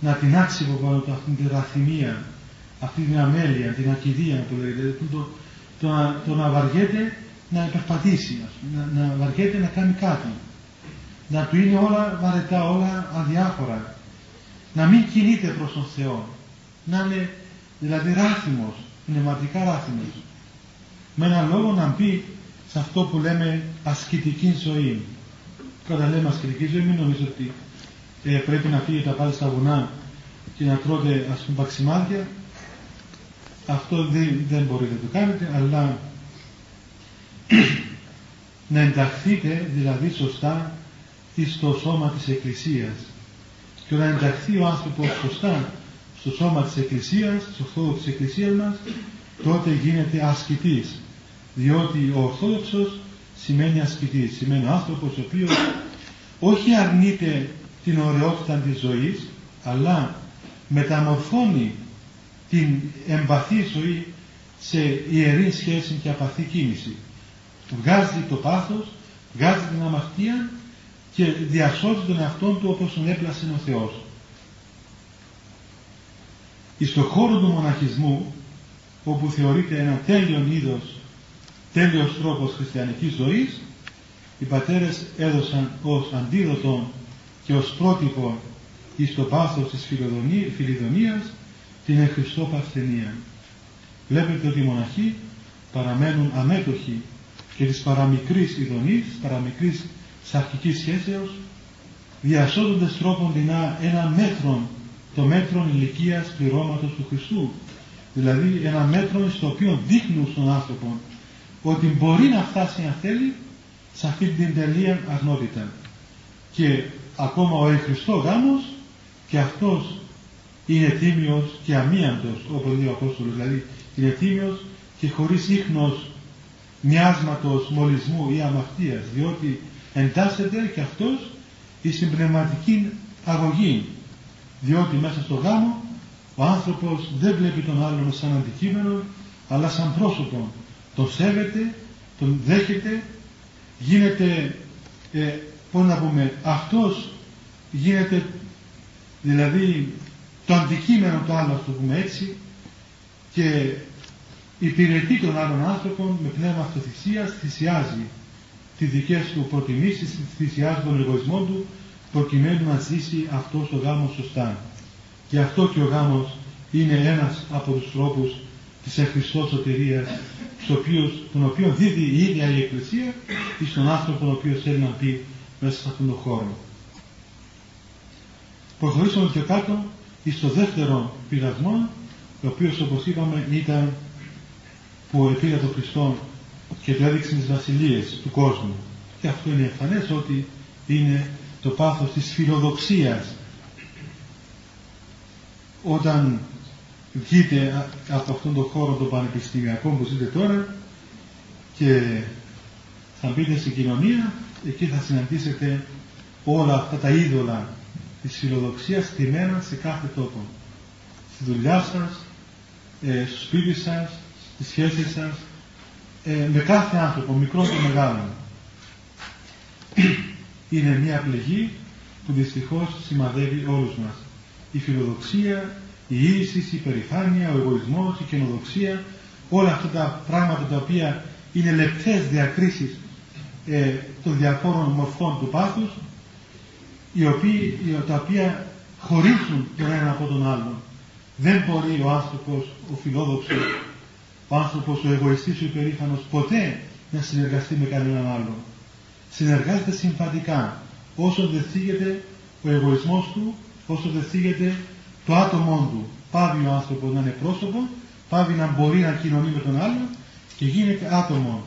να την άξει από πάνω του αυτήν την ραθυμία, αυτή την αμέλεια, την ακιδεία που λέγεται, το, το, να, το να βαριέται να υπερπατήσει, να, να βαριέται να κάνει κάτι να του είναι όλα βαρετά, όλα αδιάφορα. Να μην κινείται προς τον Θεό. Να είναι δηλαδή ράθιμος, πνευματικά ράθιμος. Με έναν λόγο να μπει σε αυτό που λέμε ασκητική ζωή. Όταν λέμε ασκητική ζωή, μην νομίζω ότι ε, πρέπει να φύγετε να πάτε στα βουνά και να τρώτε ας πούμε παξιμάδια. Αυτό δεν, δεν μπορείτε να το κάνετε, αλλά [clears throat] να ενταχθείτε δηλαδή σωστά στο σώμα της Εκκλησίας και να ενταχθεί ο άνθρωπος σωστά στο σώμα της Εκκλησίας, στο χώρο της Εκκλησίας μας, τότε γίνεται ασκητής. Διότι ο Ορθόδοξος σημαίνει ασκητής, σημαίνει ο άνθρωπος ο οποίος όχι αρνείται την ωραιότητα της ζωής, αλλά μεταμορφώνει την εμπαθή ζωή σε ιερή σχέση και απαθή κίνηση. Βγάζει το πάθος, βγάζει την αμαρτία και διασώζει τον εαυτό του όπως τον έπλασε ο Θεός. Εις χώρο του μοναχισμού, όπου θεωρείται ένα τέλειον είδος, τέλειος τρόπος χριστιανικής ζωής, οι πατέρες έδωσαν ως αντίδοτο και ως πρότυπο εις το πάθος της φιλιδονίας την εχριστό παρθενία. Βλέπετε ότι οι μοναχοί παραμένουν αμέτωχοι και της παραμικρής ειδονής, παραμικρής σε αρχική σχέσεως διασώζονται τρόπον δεινά ένα μέτρο, το μέτρο ηλικίας πληρώματος του Χριστού. Δηλαδή ένα μέτρο στο οποίο δείχνουν στον άνθρωπο ότι μπορεί να φτάσει αν θέλει σε αυτή την τελεία αγνότητα. Και ακόμα ο Χριστός γάμος και αυτός είναι τίμιος και αμίαντος, όπως λέει ο Απόστολος, δηλαδή είναι τίμιος και χωρίς ίχνος μοιάσματος, μολυσμού ή αμαρτίας, διότι εντάσσεται και αυτός στην πνευματική αγωγή, διότι μέσα στο γάμο ο άνθρωπος δεν βλέπει τον άλλον σαν αντικείμενο, αλλά σαν πρόσωπο. Τον σέβεται, τον δέχεται, γίνεται, ε, πώς να πούμε, αυτός γίνεται δηλαδή το αντικείμενο του άλλου, το πούμε έτσι, και υπηρετεί τον άλλον άνθρωπο με πνεύμα αυτοθυσίας, θυσιάζει τις δικές του προτιμήσεις, θυσιάζει τον εγωισμό του, προκειμένου να ζήσει αυτός το γάμος σωστά. Και αυτό και ο γάμος είναι ένας από τους τρόπους της ευχριστός σωτηρίας, τον οποίο δίδει η ίδια η Εκκλησία ή στον άνθρωπο ο οποίος θέλει να πει μέσα σε αυτόν τον χώρο. Προχωρήσαμε και κάτω στο δεύτερο πειρασμό, ο οποίος όπως είπαμε ήταν που επήγα τον Χριστό και το έδειξε τις βασιλείες του κόσμου. Και αυτό είναι εμφανές ότι είναι το πάθος της φιλοδοξίας. Όταν βγείτε από αυτόν τον χώρο των πανεπιστημιακών που ζείτε τώρα και θα μπείτε στην κοινωνία, εκεί θα συναντήσετε όλα αυτά τα είδωλα της φιλοδοξίας στημένα σε κάθε τόπο. Στη δουλειά σας, ε, στο σπίτι σας, στις σχέσεις σας, ε, με κάθε άνθρωπο, μικρό και μεγάλο. [clears throat] Είναι μια πληγή που δυστυχώς σημαδεύει όλους μας. Η φιλοδοξία, η ίση, η υπερηφάνεια, ο εγωισμός, η καινοδοξία, όλα αυτά τα πράγματα τα οποία είναι λεπτές διακρίσεις ε, των διαφόρων μορφών του πάθους, οι οποίοι, τα οποία χωρίζουν τον ένα από τον άλλον. Δεν μπορεί ο άνθρωπος, ο φιλόδοξος, ο άνθρωπος, ο εγωιστής, ο υπερήφανος, ποτέ να συνεργαστεί με κανέναν άλλον. Συνεργάζεται συμβατικά, όσο δεν θίγεται ο εγωισμός του, όσο δεν θίγεται το άτομό του. Πάβει ο άνθρωπος να είναι πρόσωπο, πάβει να μπορεί να κοινωνεί με τον άλλον και γίνεται άτομο.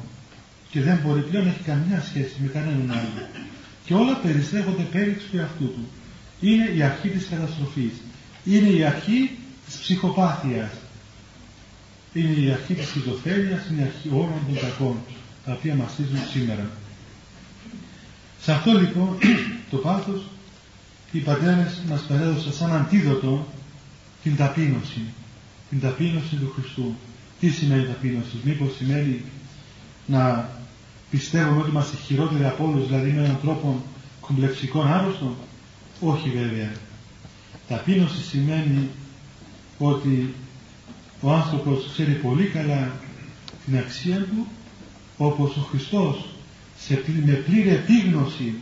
Και δεν μπορεί πλέον να έχει καμιά σχέση με κανέναν άλλον. Και όλα περιστρέφονται πέριξ του εαυτού του. Είναι η αρχή της καταστροφής. Είναι η αρχή της ψυχοπάθειας. Είναι η αρχή της σχιζοφρένειας, είναι η αρχή όλων των κακών, τα οποία μαστίζουν σήμερα. Σε αυτό λοιπόν [clears throat] το πάθος οι πατέρες μας παρέδωσαν σαν αντίδοτο την ταπείνωση. Την ταπείνωση του Χριστού. Τι σημαίνει ταπείνωση, μήπως σημαίνει να πιστεύουμε ότι είμαστε χειρότεροι από όλους, δηλαδή με έναν τρόπο κομπλεξικών άρρωστων. Όχι βέβαια. Ταπείνωση σημαίνει ότι ο άνθρωπος ξέρει πολύ καλά την αξία του, όπως ο Χριστός σε, με πλήρη επίγνωση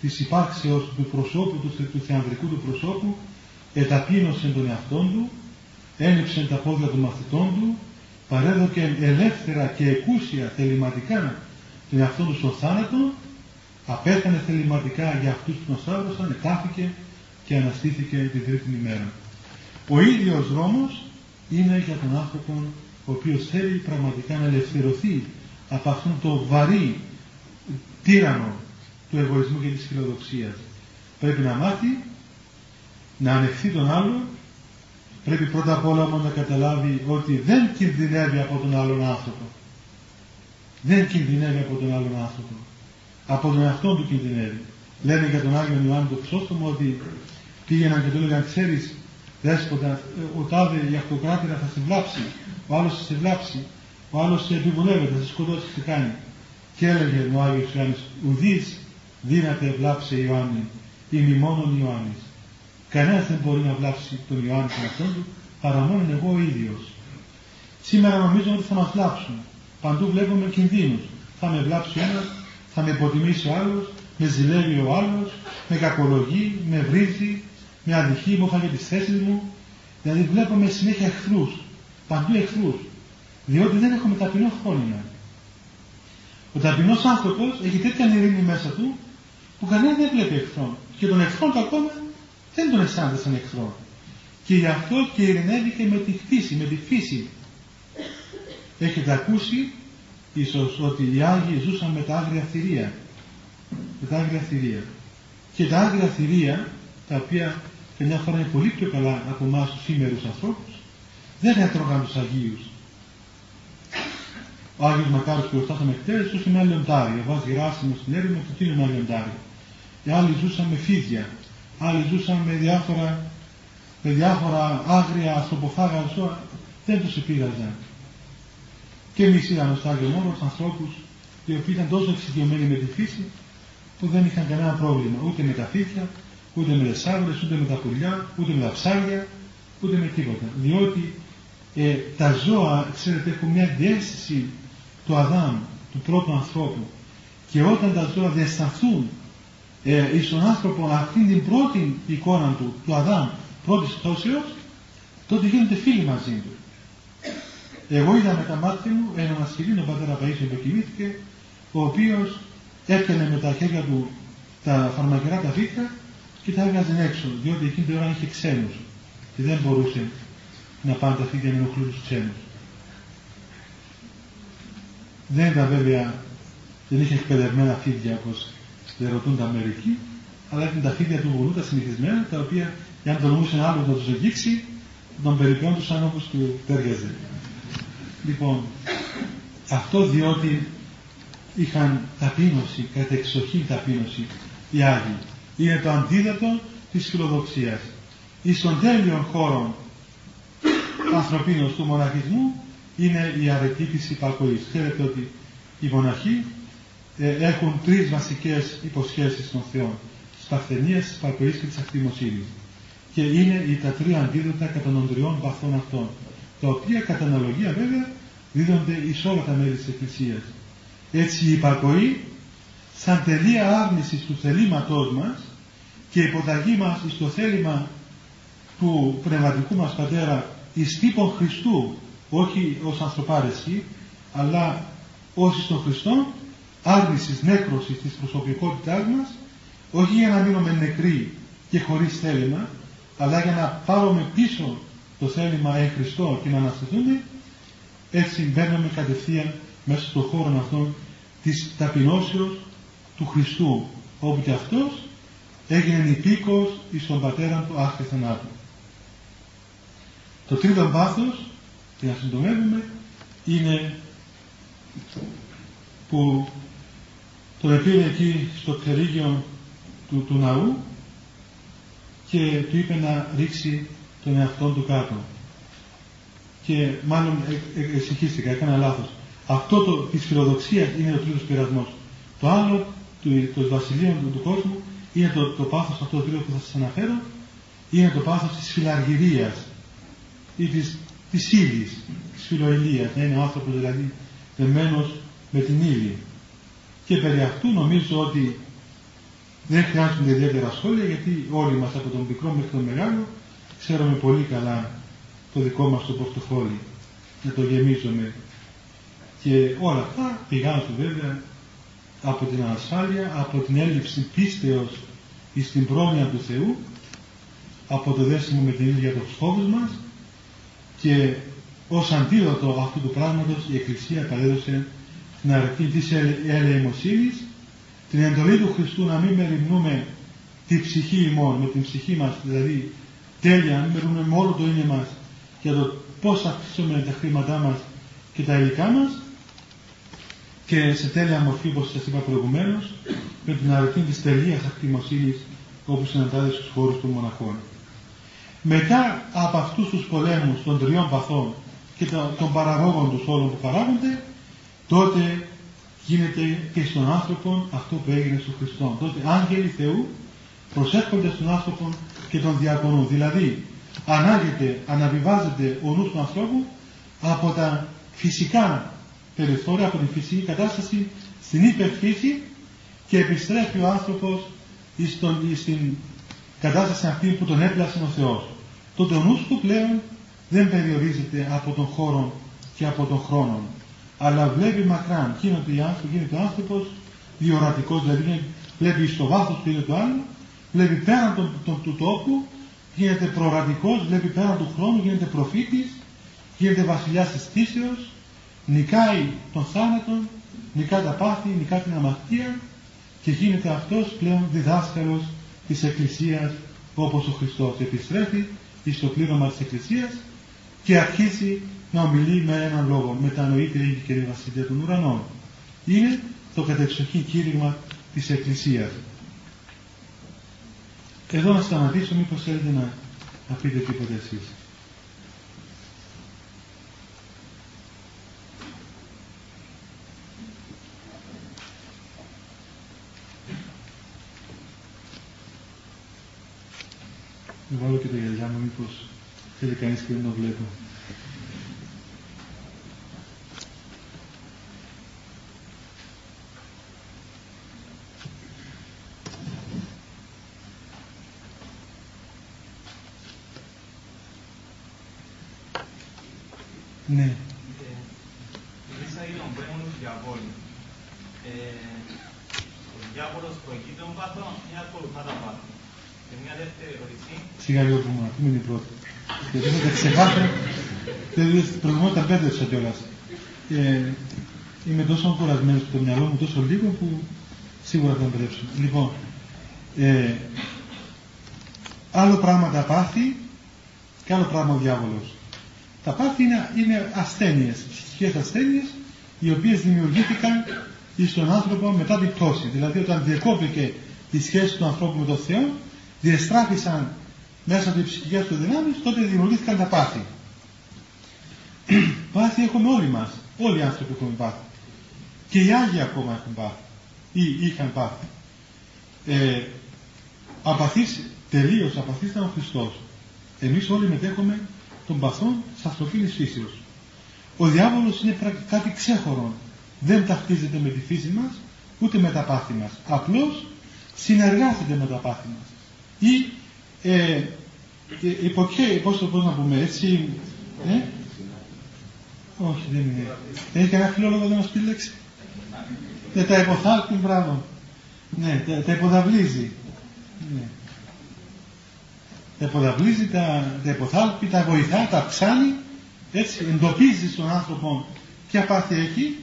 της υπάρξεως του προσώπου, του, του θεανδρικού του προσώπου, εταπείνωσε τον εαυτό του, έλειψε τα πόδια των μαθητών του, παρέδωκε ελεύθερα και εκούσια θεληματικά τον εαυτό του στον θάνατο, απέθανε θεληματικά για αυτούς που τον σταύρωσαν, ετάθηκε και αναστήθηκε την τρίτη ημέρα. Ο ίδιος δρόμος είναι για τον άνθρωπο ο οποίος θέλει πραγματικά να ελευθερωθεί από αυτόν το βαρύ τύρανο του εγωισμού και της φιλοδοξίας. Πρέπει να μάθει να ανεχθεί τον άλλο, πρέπει πρώτα απ' όλα όμως να καταλάβει ότι δεν κινδυνεύει από τον άλλον άνθρωπο. Δεν κινδυνεύει από τον άλλον άνθρωπο. Από τον εαυτό του κινδυνεύει. Λένε για τον Άγιο Ιωάννη το Χρυσόστομο ότι πήγαιναν και του έλεγαν ξέρεις δέσποτα, ο τάδε η αυτοκράτηρα θα σε βλάψει, ο άλλος θα σε βλάψει, ο άλλος σε επιβουλεύεται, θα σε σκοτώσει, τι κάνει. Και έλεγε ο Άγιος Ιωάννης, ουδής δύναται βλάψει Ιωάννη, ή μη μόνον Ιωάννης. Κανένας δεν μπορεί να βλάψει τον Ιωάννη τον αυτόν του, παρά μόνο εγώ ο ίδιος. Σήμερα νομίζουμε ότι θα μας βλάψουν. Παντού βλέπουμε κινδύνους. Θα με βλάψει ο ένας, θα με υποτιμήσει ο άλλος, με ζηλεύει ο άλλος, με κακολογεί, με βρίζει, με αδικεί, μου έφαγε τις θέσεις μου. Δηλαδή βλέπουμε συνέχεια εχθρούς, παντού εχθρούς. Διότι δεν έχουμε ταπεινό φρόνημα. Ο ταπεινός άνθρωπος έχει τέτοια ειρήνη μέσα του που κανένα δεν βλέπει εχθρόν. Και τον εχθρόν του ακόμα δεν τον αισθάνεται σαν εχθρό. Και γι' αυτό και ειρηνεύει και με τη φύση, με τη φύση. Έχετε ακούσει ίσως ότι οι Άγιοι ζούσαν με τα άγρια θηρία. Με τα άγρια θηρία. Και τα άγρια θηρία, τα οποία καμιά φορά είναι πολύ πιο καλά από εμάς τους σήμερους ανθρώπους, δεν έτρωγαν τους Αγίους. Ο Άγιος Μακάριος που ορτάσαμε χτες ζούσε με αλλιοντάρι. Βάζει γράσιμο στην έρημο και τι είναι αλλιοντάρι. Οι άλλοι ζούσαν με φίδια. Άλλοι ζούσαν με διάφορα, με διάφορα άγρια ανθρωποφάγα ζώα. Δεν τους επήραζαν. Και εμείς είδαμε στο Άγιο Μόρος ανθρώπους οι οποίοι ήταν τόσο εξοικειωμένοι με τη φύση που δεν είχαν κανένα πρόβλημα ούτε με τα φύτια, ούτε με τις άβρες, ούτε με τα πουλιά, ούτε με τα ψάρια, ούτε με τίποτα. Διότι ε, τα ζώα, ξέρετε, έχουν μια διέστηση του Αδάμ, του πρώτου ανθρώπου. Και όταν τα ζώα διασταθούν ε, εις τον άνθρωπο αυτήν την πρώτη εικόνα του, του Αδάμ, πρώτης πτώσεως, τότε γίνονται φίλοι μαζί του. Εγώ είδα με τα μάτια μου έναν ασχηλή, τον πατέρα Παΐσιο που κοιμήθηκε, ο οποίος έπαιρνε με τα χέρια του τα φαρμακερά τα φύτια και τα έβγαζε έξω, διότι εκείνη την ώρα είχε ξένους και δεν μπορούσε να πάνε τα φύτια με ενοχλούν τους ξένους. Δεν ήταν βέβαια, δεν είχε εκπαιδευμένα φίδια όπως δεν ρωτούν τα μερικοί, αλλά ήταν τα φίδια του βουλού, τα συνηθισμένα, τα οποία, αν τολμούσε άλλο να τους αγγίξει, τον περιποιόντουσαν όπως του τέριαζε. Λοιπόν, αυτό διότι είχαν ταπείνωση, κατά εξοχή ταπείνωση οι Άγιοι. Είναι το αντίδοτο της φιλοδοξίας. Εις των τέλειων χώρων ανθρωπίνων του μοναχισμού είναι η αρετή της υπακοής. Ξέρετε ότι οι μοναχοί ε, έχουν τρεις βασικές υποσχέσεις των Θεών. Της παρθενίας, της υπακοής και της ακτιμοσύνης. Και είναι οι τα τρία αντίδοτα κατά των τριών βαθών αυτών τα οποία κατά αναλογία βέβαια δίδονται εις όλα τα μέλη της Εκκλησίας. Έτσι η υπακοή σαν τελεία άρνησης του θελήματός μας και υποταγή μας στο θέλημα του πνευματικού μας πατέρα εις τύπον Χριστού όχι ως ανθρωπάρεση αλλά ως εις τον Χριστό άρνησης, νέκρωσης της προσωπικότητάς μας όχι για να μείνουμε νεκροί και χωρίς θέλημα αλλά για να πάρουμε πίσω το θέλημα εν Χριστώ και να αναστηθούμε, έτσι μπαίνουμε κατευθείαν μέσα στον χώρο αυτόν της ταπεινώσεως του Χριστού, όπου και αυτός έγινε υπήκος εις τον πατέρα του άσκε θανάτου. Το τρίτο βάθος, και να συντομεύουμε, είναι που τον επήρε εκεί στο πτερίγιο του, του ναού και του είπε να ρίξει τον εαυτό του κάτω. Και μάλλον εξηγήστηκα, έκανα λάθος. Αυτό το, της φιλοδοξίας είναι ο τρίτος πειρασμός. Το άλλο, του, το βασιλείο του, του, κόσμου, είναι το, το πάθος αυτό το τρίτο που θα σας αναφέρω, είναι το πάθος της φιλαργυρίας ή της, της ύλης, της φιλοηλίας, να είναι ο άνθρωπος δηλαδή δεμένος με την ύλη. Και περί αυτού νομίζω ότι δεν χρειάζονται ιδιαίτερα σχόλια γιατί όλοι μας από τον μικρό μέχρι τον μεγάλο ξέρουμε πολύ καλά το δικό μας το πορτοφόλι να το γεμίζουμε και όλα αυτά πηγάζουν βέβαια από την ανασφάλεια, από την έλλειψη πίστεως στην πρόνοια του Θεού από το δέσιμο με την ίδια τους φόβους μας και ως αντίδοτο αυτού του πράγματος η Εκκλησία παρέδωσε την αρκή της ελεημοσύνης την εντολή του Χριστού να μην μεριμνούμε τη ψυχή ημών με την ψυχή μας δηλαδή τέλεια, αν μεριμνούμε με όλο το είναι μας για το πώς θα αυξήσουμε τα χρήματά μας και τα υλικά μας και σε τέλεια μορφή όπως σας είπα προηγουμένως με την αρετή της τελείας ακτιμοσύνης όπως συναντάται στους χώρους των μοναχών. Μετά από αυτούς τους πολέμους των τριών παθών και των παραγόγων τους όλων που παράγονται τότε γίνεται και στον άνθρωπο αυτό που έγινε στον Χριστό. Τότε άγγελοι Θεού προσέρχονται στον άνθρωπο και τον διακονούν. Δηλαδή ανάγεται, αναβιβάζεται ο νους του ανθρώπου από τα φυσικά περιθώρια, από την φυσική κατάσταση στην υπερφύση και επιστρέφει ο άνθρωπος στην κατάσταση αυτή που τον έπλασε ο Θεός. Τότε ο νους του πλέον δεν περιορίζεται από τον χώρο και από τον χρόνο αλλά βλέπει μακράν. Γίνεται, γίνεται ο άνθρωπος διορατικός, δηλαδή βλέπει στο βάθος του είναι το άλλο, βλέπει πέραν του τόπου, γίνεται προορατικός, βλέπει πέραν του χρόνου, γίνεται προφήτης, γίνεται βασιλιάς της θύσεως, νικάει τον θάνατο, νικά τα πάθη, νικά την αμαρτία και γίνεται αυτός πλέον διδάσκαλος της Εκκλησίας όπως ο Χριστός επιστρέφει στο πλήρωμα της Εκκλησίας και αρχίσει να ομιλεί με έναν λόγο. Μετανοείται η και η Βασιλεία των Ουρανών. Είναι το κατεξοχή κήρυγμα της Εκκλησίας. Εδώ να σταματήσω μήπως θέλετε να, να πείτε τίποτα εσείς. Βάλω και τα γυαλιά μου, μήπως θέλει κανείς και δεν το βλέπω. Ναι. Εμείς είναι ο πέμονος του διαβόλου. Ο διάβολος προηγείται των πάθων ή ακολουθά τα πάθη. Και μια δεύτερη ερώτηση. Σιγά λίγο που μου είναι η πρώτη. Γιατί θα τα ξεχάσω. Προηγούμενα τα μπέρδεψα κιόλας. Ε, είμαι τόσο κουρασμένο στο μυαλό μου τόσο λίγο που σίγουρα θα μπερδέψω. Λοιπόν, ε, άλλο πράγμα τα πάθη και άλλο πράγμα ο διάβολος. Τα πάθη είναι, είναι ασθένειες, ψυχικές ασθένειες, οι οποίες δημιουργήθηκαν στον άνθρωπο μετά την πτώση. Δηλαδή όταν διακόπηκε η σχέση του ανθρώπου με τον Θεό, διεστράφησαν μέσα από τις ψυχικές του δυνάμεις, τότε δημιουργήθηκαν τα πάθη. [clears throat] πάθη έχουμε όλοι μας. Όλοι οι άνθρωποι έχουν πάθη. Και οι Άγιοι ακόμα έχουν πάθη. Ή είχαν πάθη. Ε, απαθής, τελείως απαθής ήταν ο Χριστός. Εμείς όλοι μετέχουμε των παθών της ανθρωπίνης φύσεως. Ο διάβολος είναι κάτι ξέχωρο. Δεν ταυτίζεται με τη φύση μας, ούτε με τα πάθη μας. Απλώς συνεργάζεται με τα πάθη μας. Ή ε, υποκέ, πώς το πώς να πούμε έτσι, ε; όχι δεν είναι. Έχει κανένα φιλόλογο να μας πει λέξη; Ε, τα υποθάλπει, μπράβο. Ναι, τα, τα υποδαβλίζει. Ναι τα υποδαβλίζει, τα, τα υποθάλπει, τα βοηθά, τα ψάνει, έτσι εντοπίζει στον άνθρωπο ποια πάθη έχει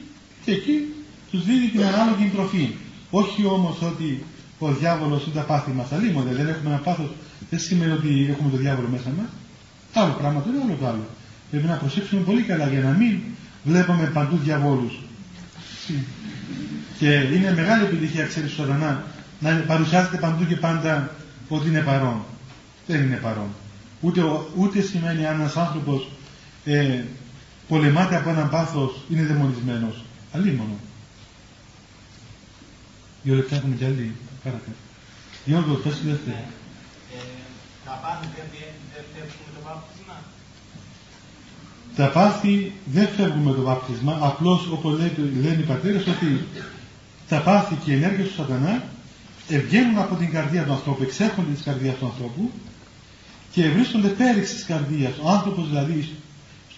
και εκεί τους δίνει την ανάλογη τροφή. Όχι όμως ότι ο διάβολος είναι τα πάθη μας. Αλλήμονται, δεν έχουμε ένα πάθος, δεν σημαίνει ότι έχουμε το διάβολο μέσα μας. Άλλο πράγμα το είναι, άλλο το άλλο. Πρέπει να προσέξουμε πολύ καλά για να μην βλέπουμε παντού διαβόλους. Και είναι μεγάλη επιτυχία, ξέρεις, σωρανά, να παρουσιάζεται παντού και πάντα ότι είναι παρόν δεν είναι παρόν. Ούτε, ούτε σημαίνει αν ένας άνθρωπος ε, πολεμάται από έναν πάθος είναι δαιμονισμένος. Αλλήμωνο. Δύο λεπτά έχουμε κι άλλοι. Παρακάτω. Γιώργο, πες τη δεύτερη. Ναι. Ε, τα πάθη δεν φεύγουν με το βάπτισμα; Τα πάθη δεν φεύγουν με το βάπτισμα. Απλώς όπως λένε οι πατέρες ότι τα πάθη και οι ενέργειες του σατανά βγαίνουν από την καρδία του ανθρώπου, εξέρχονται της καρδίας του ανθρώπου και βρίσκονται πέριξη της καρδίας. Ο άνθρωπος δηλαδή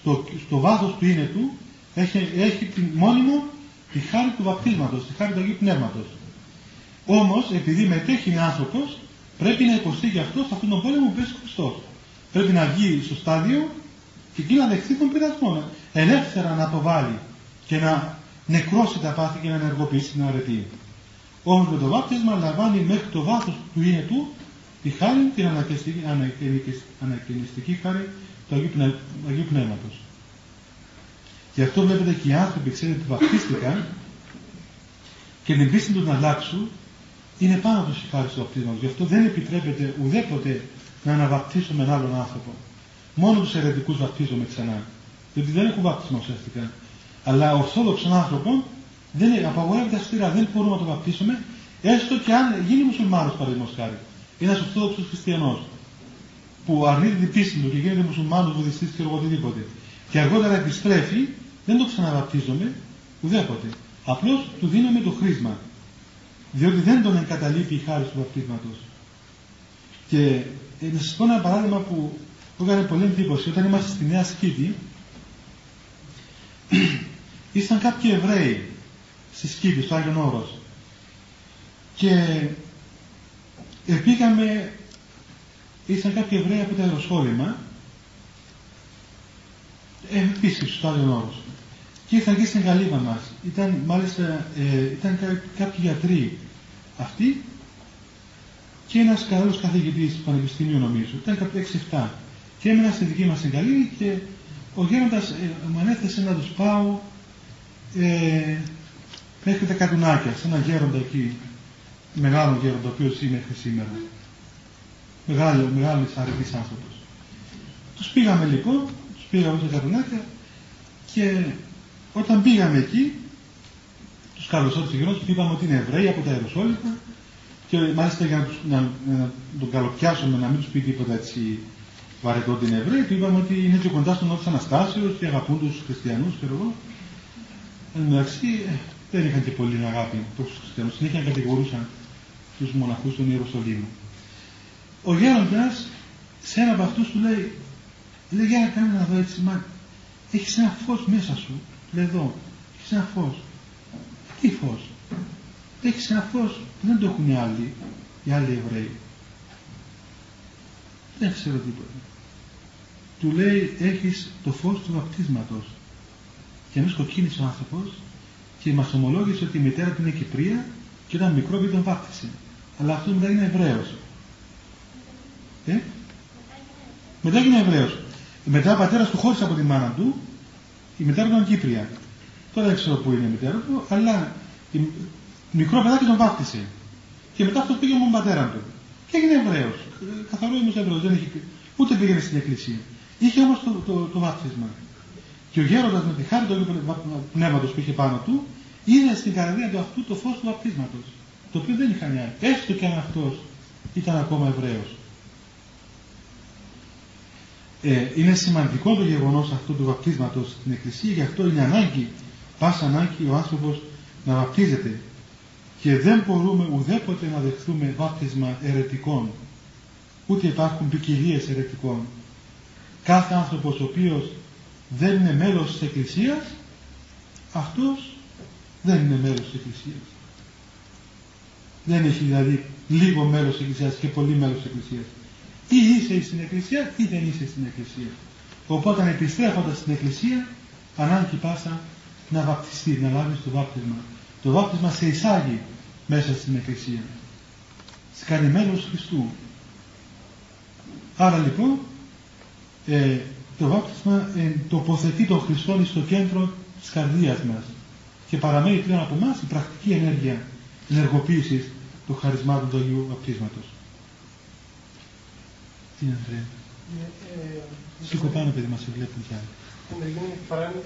στο, στο βάθος του είναι του έχει, έχει την, μόνιμο τη χάρη του βαπτίσματος, τη χάρη του Αγίου Πνεύματος. Όμως επειδή μετέχει άνθρωπος πρέπει να υποστεί και αυτό σε αυτόν τον πόλεμο που πέσει ο Χριστός. Πρέπει να βγει στο στάδιο και εκεί να δεχθεί τον πειρασμό. Ελεύθερα να το βάλει και να νεκρώσει τα πάθη και να ενεργοποιήσει την αρετή. Όμως με το βάπτισμα λαμβάνει μέχρι το βάθος του είναι του τη χάρη την ανακαινιστική χάρη του Αγίου, Πνε, Αγίου Πνεύματος. Γι' αυτό βλέπετε και οι άνθρωποι, ξέρετε, που βαπτίστηκαν και την πίστη τους να αλλάξουν, είναι πάνω από η χάρη του βαπτίσματος. Γι' αυτό δεν επιτρέπεται ουδέποτε να αναβαπτίσουμε έναν άλλον άνθρωπο. Μόνο τους αιρετικούς βαπτίζουμε ξανά. Διότι δεν έχουν βαπτισμό ουσιαστικά. Αλλά ορθόδοξον άνθρωπο δεν απαγορεύεται αστήρα, δεν μπορούμε να το βαπτίσουμε, έστω και αν γίνει μουσουλμάνος παραδείγματος χάρη ένας ορθόδοξος χριστιανός που αρνείται την πίστη του και γίνεται μουσουλμάνος, βουδιστής και οτιδήποτε και αργότερα επιστρέφει, δεν το ξαναβαπτίζομαι ουδέποτε. Απλώς του δίνουμε το χρήσμα. Διότι δεν τον εγκαταλείπει η χάρη του βαπτίσματος. Και ε, να σας πω ένα παράδειγμα που μου έκανε πολύ εντύπωση. Όταν είμαστε στη Νέα Σκήτη, [clears throat] ήσταν κάποιοι Εβραίοι στη Σκήτη, στο Άγιον Όρος. Και ε, πήγαμε, ήρθαν κάποιοι Εβραίοι από τα Ιεροσόλυμα, ε, επίσης στο Άγιον Όρος. Και ήρθαν και στην Γαλλίδα μας. Ήταν μάλιστα ε, ήταν κάποιοι γιατροί αυτοί και ένας καλός καθηγητής του Πανεπιστημίου νομίζω. Ήταν κάποιοι 6-7. Και έμεινα στη δική μας στην και ο γέροντας ε, μου ανέθεσε να τους πάω ε, μέχρι τα κατουνάκια, σε ένα γέροντα εκεί, μεγάλο γέροντα, ο οποίος είναι μέχρι σήμερα. Μεγάλο, μεγάλος αρετής άνθρωπος. Τους πήγαμε λοιπόν, τους πήγαμε στα κατουνάκια και όταν πήγαμε εκεί, τους καλωσόρισε ο γέροντας, του είπαμε ότι είναι Εβραίοι από τα Ιεροσόλυμα και μάλιστα για να, τους, να, να τον καλοπιάσουμε, να μην τους πει τίποτα έτσι βαρετό την Εβραίοι, του είπαμε ότι είναι και κοντά στον νόμο της Αναστάσεως και αγαπούν τους χριστιανούς, ξέρω εγώ. Εν μεταξύ, ε, δεν είχαν και πολύ αγάπη προς τους χριστιανούς. Συνέχεια κατηγορούσαν τους μοναχούς των Ιεροσολύμων. Ο γέροντας σε ένα από αυτούς του λέει, λέει για να κάνουμε να δω έτσι, μα έχεις ένα φως μέσα σου, λέει εδώ, έχεις ένα φως. Τι φως. Έχεις ένα φως που δεν το έχουν οι άλλοι, οι άλλοι Εβραίοι. Δεν ξέρω τίποτα. Του λέει έχεις το φως του βαπτίσματος. Και εμείς κοκκίνησε ο άνθρωπος και μας ομολόγησε ότι η μητέρα του είναι Κυπρία και όταν μικρό δεν τον βάφτισε. Αλλά αυτό μετά είναι Εβραίος. Ε; Μετά έγινε Εβραίος. Μετά ο πατέρας του χώρισε από τη μάνα του, η μητέρα του ήταν Κύπρια. Τώρα δεν ξέρω πού είναι η μητέρα του, αλλά η... μικρό παιδάκι τον βάφτισε. Και μετά αυτό πήγε με τον πατέρα του. Και έγινε Εβραίος. Καθαρό όμως Εβραίος. Δεν είχε... Ούτε πήγαινε στην εκκλησία. Είχε όμως το, το, το, το βάφτισμα. Και ο γέροντας με τη χάρη του πνεύματος που είχε πάνω του, είδε στην καρδία του αυτού το φως του βαπτίσματος, το οποίο δεν είχαν οι άλλοι. Έστω και αν αυτός ήταν ακόμα Εβραίος. Ε, είναι σημαντικό το γεγονός αυτού του βαπτίσματος στην Εκκλησία, γι' αυτό είναι ανάγκη, πάσα ανάγκη ο άνθρωπος να βαπτίζεται. Και δεν μπορούμε ουδέποτε να δεχθούμε βάπτισμα ερετικών. Ούτε υπάρχουν ποικιλίες ερετικών. Κάθε άνθρωπος ο οποίος δεν είναι μέλος της Εκκλησίας, αυτός δεν είναι μέλος της Εκκλησίας. Δεν έχει δηλαδή λίγο μέλος της Εκκλησίας και πολύ μέλος της Εκκλησίας. Ή είσαι στην Εκκλησία ή δεν είσαι στην Εκκλησία. Οπότε επιστρέφοντας στην Εκκλησία, ανάγκη πάσα να βαπτιστεί, να λάβεις το βάπτισμα. Το βάπτισμα σε εισάγει μέσα στην Εκκλησία. Σε κάνει μέλος Χριστού. Άρα λοιπόν, ε, το βάπτισμα ε, τοποθετεί τον Χριστό στο κέντρο της καρδίας μας και παραμένει πλέον από εμάς η πρακτική ενέργεια ενεργοποίησης του χαρισμάτων του Αγίου Βαπτίσματος. Τι είναι Ανδρέα. Ε, ε, Σήκω πάνω παιδί μας, σε βλέπουν κι άλλοι.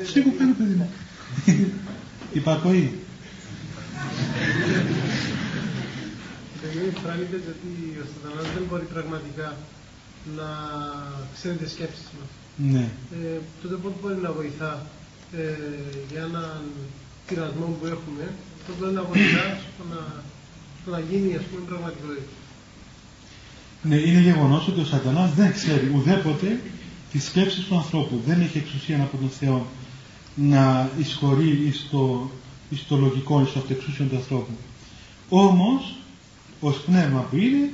Σήκω πάνω παιδί μου. Υπακοή. Φράνεται ότι ο Σατανάς δεν μπορεί πραγματικά να ξέρει τις σκέψεις μας. Ναι. Ε, τότε πότε μπορεί να βοηθά ε, για έναν πειρασμό που έχουμε, τότε μπορεί να βοηθά στο να, στο να γίνει ας πούμε πραγματικότητα. Ναι, είναι γεγονός ότι ο σατανάς δεν ξέρει ουδέποτε τις σκέψεις του ανθρώπου. Δεν έχει εξουσία από τον Θεό να εισχωρεί στο, στο λογικό, στο αυτοεξούσιο του ανθρώπου. Όμως, ως πνεύμα που είναι,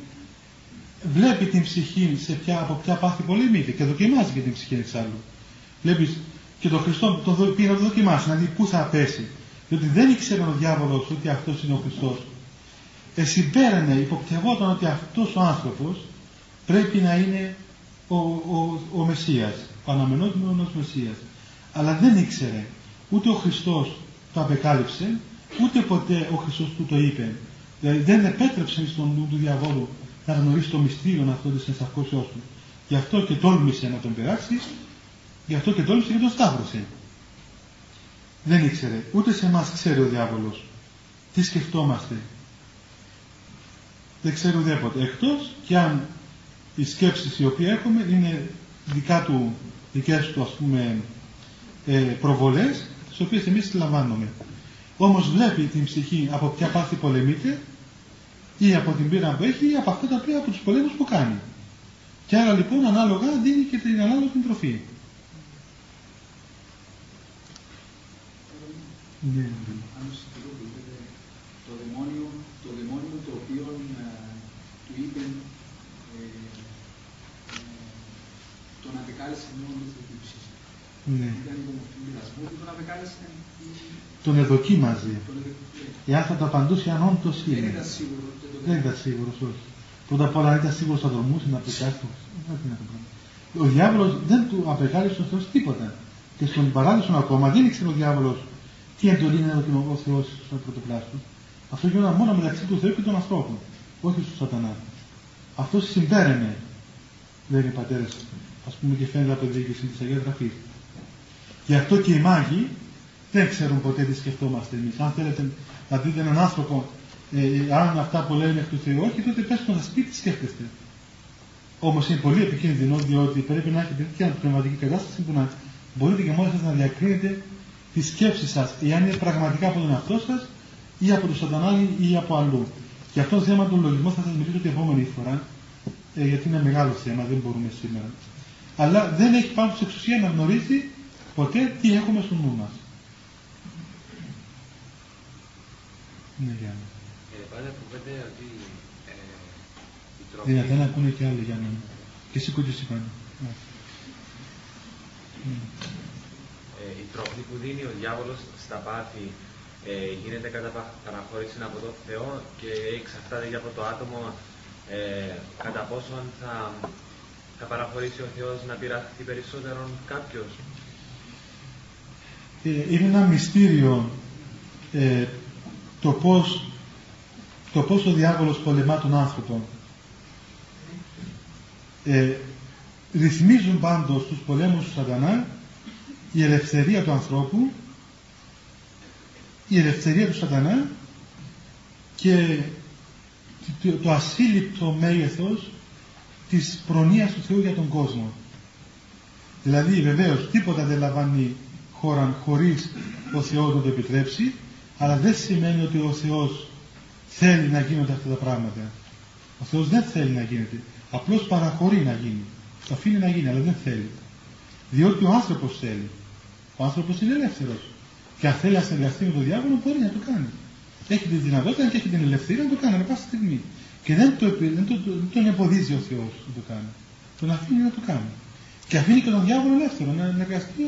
βλέπει την ψυχή σε ποια, από ποια πάθη πολεμείται και δοκιμάζει και την ψυχή εξάλλου. Βλέπεις και τον Χριστό το πήγε να το δοκιμάσει, να δει πού θα πέσει. Διότι δεν ήξερε ο διάβολος ότι αυτός είναι ο Χριστός. Εσυμπέρανε, υποπτευόταν ότι αυτός ο άνθρωπος πρέπει να είναι ο, ο, ο Μεσσίας, ο αναμενόμενος Μεσσίας. Αλλά δεν ήξερε, ούτε ο Χριστός το απεκάλυψε, ούτε ποτέ ο Χριστός του το είπε. Δηλαδή δεν επέτρεψε στον νου του διαβόλου να γνωρίσει το μυστήριο αυτό της ενσαρκώσεώς του. Γι' αυτό και τόλμησε να τον περάσει, γι' αυτό και τόλμησε και τον σταύρωσε. Δεν ήξερε, ούτε σε εμάς ξέρει ο διάβολος. Τι σκεφτόμαστε. Δεν ξέρει ουδέποτε. Εκτός και αν οι σκέψεις οι οποίες έχουμε είναι δικά του, δικές του ας πούμε ε, προβολές, τις οποίες εμείς τις λαμβάνουμε. Όμως βλέπει την ψυχή από ποια πάθη πολεμείται ή από την πείρα που έχει ή από αυτά τα οποία από τους πολέμους που κάνει. Και άρα λοιπόν ανάλογα δίνει και την ανάλογη τροφή. Ναι. το δαιμόνιο, το δαιμόνιο το που είπε ε, ε, τον απεκάλεσε μόνο της θλίψης. Ναι. Ήταν υπομορφή μοιρασμού και τον απεκάλεσε Τον εδοκεί μαζί. τον εδεκουκλέ. Εάν θα το απαντούσε αν όντως Δεν είναι. ήταν σίγουρο. και το Δεν ήταν σίγουρος, όχι. Πρώτα απ' όλα αν ήταν σίγουρος θα δρομούσε να απεκάσει το. Δεν είναι αυτό το πράγμα. Ο διάβολος δεν του απεκάλυψε ο Θεός τίποτα. Και στον παράδεισο ακόμα δεν ήξερε ο διάβολος τι εντολή είναι έδωκε ο Θεός στον πρωτοπλάστο. Αυτό γινόταν μόνο μεταξύ του Θεού και των ανθρώπων, όχι του Σατανάς. Αυτό συμπέρανε, λένε οι πατέρε, ας πούμε και φαίνεται από τη διοίκηση της Αγίας Γραφής. Γι' αυτό και οι μάγοι δεν ξέρουν ποτέ τι σκεφτόμαστε εμείς. Αν θέλετε να δείτε έναν άνθρωπο, ε, ε, αν αυτά που λένε εκ του Θεού, όχι, τότε πέστε να σα πει τι σκέφτεστε. Όμως είναι πολύ επικίνδυνο διότι πρέπει να έχετε τέτοια πνευματική κατάσταση που να μπορείτε και μόνοι σας να διακρίνετε τη σκέψη σας, εάν είναι πραγματικά από τον εαυτό σας ή από τον Σατανά ή από αλλού. Και αυτό το θέμα του λογισμού θα σας μιλήσω την επόμενη φορά, ε, γιατί είναι μεγάλο θέμα, δεν μπορούμε σήμερα. Αλλά δεν έχει πάνω σε εξουσία να γνωρίζει ποτέ τι έχουμε στο νου μας. Ναι, Γιάννη. Ε, πάντα που πέντε ότι ε, η τροφή... Δυνατά να ακούνε και άλλοι για μένα. Και σήκω και εσύ πάνω. Ναι. Ναι. ε, η τροφή που δίνει ο διάβολος στα πάθη ε, γίνεται κατά πα- παραχώρηση από τον Θεό και εξαρτάται και από το άτομο ε, κατά πόσον θα, θα παραχωρήσει ο Θεός να πειραχθεί περισσότερο κάποιος. Ε, είναι ένα μυστήριο ε, το πώς το πώς ο διάβολος πολεμά τον άνθρωπο. Ε, ρυθμίζουν πάντως τους πολέμους του σατανά η ελευθερία του ανθρώπου η ελευθερία του σατανά και το, το ασύλληπτο μέγεθος της προνοίας του Θεού για τον κόσμο. Δηλαδή βεβαίως τίποτα δεν λαμβάνει χώρα χωρίς ο Θεός να το επιτρέψει αλλά δεν σημαίνει ότι ο Θεός θέλει να γίνονται αυτά τα πράγματα. Ο Θεός δεν θέλει να γίνεται. Απλώς παραχωρεί να γίνει. Το αφήνει να γίνει αλλά δεν θέλει. Διότι ο άνθρωπος θέλει. Ο άνθρωπος είναι ελεύθερος. Και αν θέλει να συνεργαστεί με τον διάβολο μπορεί να το κάνει. Έχει τη δυνατότητα και έχει την ελευθερία να το κάνει ανά πάσα στιγμή. Και δεν, το, επι- δεν, το, το- δεν τον εμποδίζει ο Θεός να το κάνει. Τον αφήνει να το κάνει. Και αφήνει και τον διάβολο ελεύθερο να εργαστεί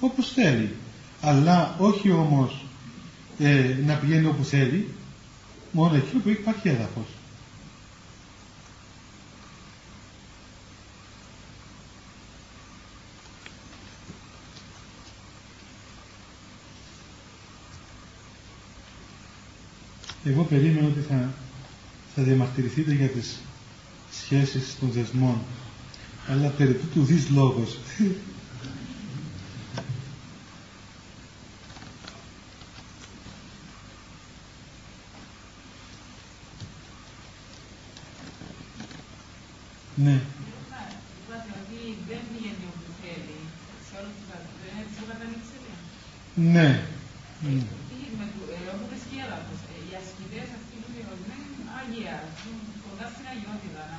όπως θέλει. Αλλά όχι όμως ε, να πηγαίνει όπου θέλει, μόνο εκεί που υπάρχει έδαφος. Εγώ περίμενα ότι θα, θα διαμαρτυρηθείτε για τις σχέσεις των δεσμών. Αλλά περί τούτου δεις λόγος. ναι. Είπατε ότι δεν πηγαίνει όπου θέλει. Σε όλους τους ανθρώπους. Δεν έτσι το κατανοήξετε. Ναι. Τι με του- ε, Όποτε σκέλαθος. ε, Οι ασκητές αυτοί που είναι ορισμένοι είναι Άγια. ζουν Κοντά στην αγιότητα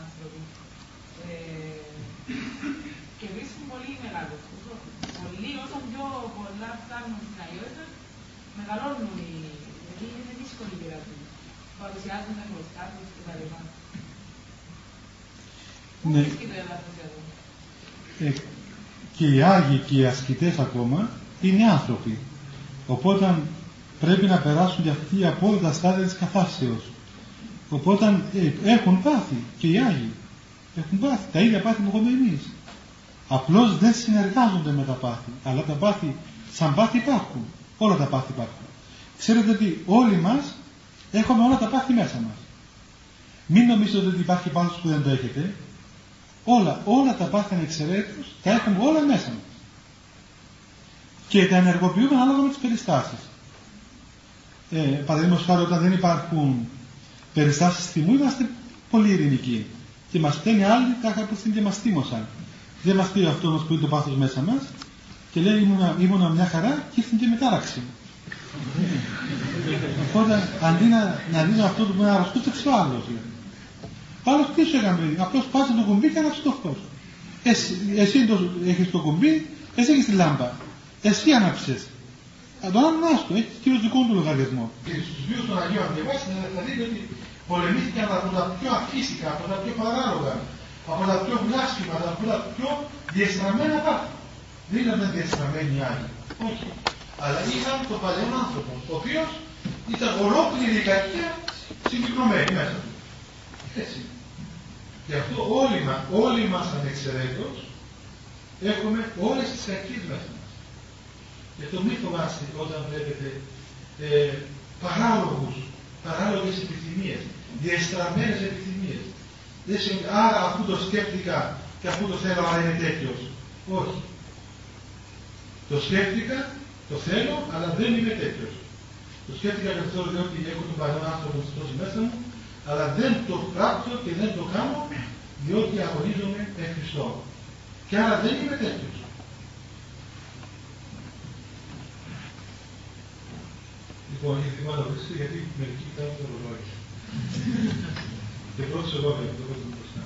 άνθρωποι. Ε, Και βρίσκουν πολύ μεγάλο. Όσο- Πολλοί όσο πιο πολλά φτάνουν στην αγιότητα, μεγαλώνουν οι... Γιατί είναι δύσκολη η πειρατή. Παρουσιάζονται μπροστά τους κτλ. Πού Ναι. βρίσκει το έδαφος εδώ. Ε, και οι Άγιοι και οι ασκητές ακόμα είναι άνθρωποι. Οπότε πρέπει να περάσουν και αυτοί από όλα τα στάδια της καθάσεως. Οπότε ε, έχουν πάθει και οι Άγιοι. Έχουν πάθει τα ίδια πάθη που έχουμε εμείς. Απλώς δεν συνεργάζονται με τα πάθη. Αλλά τα πάθη, σαν πάθη υπάρχουν. Όλα τα πάθη υπάρχουν. Ξέρετε ότι όλοι μας έχουμε όλα τα πάθη μέσα μας. Μην νομίζετε ότι υπάρχει πάθος που δεν το έχετε. Όλα, όλα τα πάθη ανεξαιρέτως τα έχουμε όλα μέσα μας. Και τα ενεργοποιούμε ανάλογα με τις περιστάσεις. Ε, Παραδείγματος χάρη όταν δεν υπάρχουν περιστάσεις θυμού είμαστε πολύ ειρηνικοί. Και μας φταίνει άλλοι τα κάπου και μας θύμωσαν. Δεν μας πει αυτό όμως που είναι το πάθος μέσα μας και λέει ήμουνα, ήμουνα μια χαρά και ήρθε και μετάραξε. [laughs] Οπότε αντί να, να δίνω αυτό που με αρρωστούσε ο άλλος. Λέει. Ο άλλος τι σου έκανε, παιδί, απλώς πάτσε το κουμπί και άναψε το φως. Εσύ, εσύ το, έχεις το κουμπί, εσύ έχεις τη λάμπα. Εσύ άναψες. Α, τον άλλον άστο, έχεις και δικό του λογαριασμό. Και στους βίους των Αγίων διαβάσεις να, να δείτε ότι Πολεμήθηκαν από τα πιο αφύσικα, από τα πιο παράλογα, από τα πιο βλάσφημα, από τα πιο διεστραμμένα πάθη. Δεν ήταν διεστραμμένοι άλλοι. Όχι. Αλλά είχαν τον παλαιό άνθρωπο, ο οποίος ήταν ολόκληρη η κακία συγκεκριμένη μέσα του. Έτσι. Γι' αυτό όλοι, μα, όλοι μας ανεξαιρέτως έχουμε όλες τις κακίες μέσα μας. Γι' αυτό μην φοβάστε όταν βλέπετε ε, παράλογους, παράλογες επιθυμίες, διεστραμμένες επιθυμίες. Δεν σημαίνει, άρα αφού το σκέφτηκα και αφού το θέλω, άρα είναι τέτοιος. Όχι. Το σκέφτηκα, το θέλω, αλλά δεν είμαι τέτοιος. Το σκέφτηκα και αυτό διότι έχω τον παλαιό άνθρωπο στο μέσα μου, αλλά δεν το πράττω και δεν το κάνω διότι αγωνίζομαι εν Χριστώ. Και άρα δεν είμαι τέτοιος. Λοιπόν, η θυμάμαι το γιατί μερικοί κάνουν το ρολόι. και πρώτος εγώ βέβαια, το πρώτος μπροστά.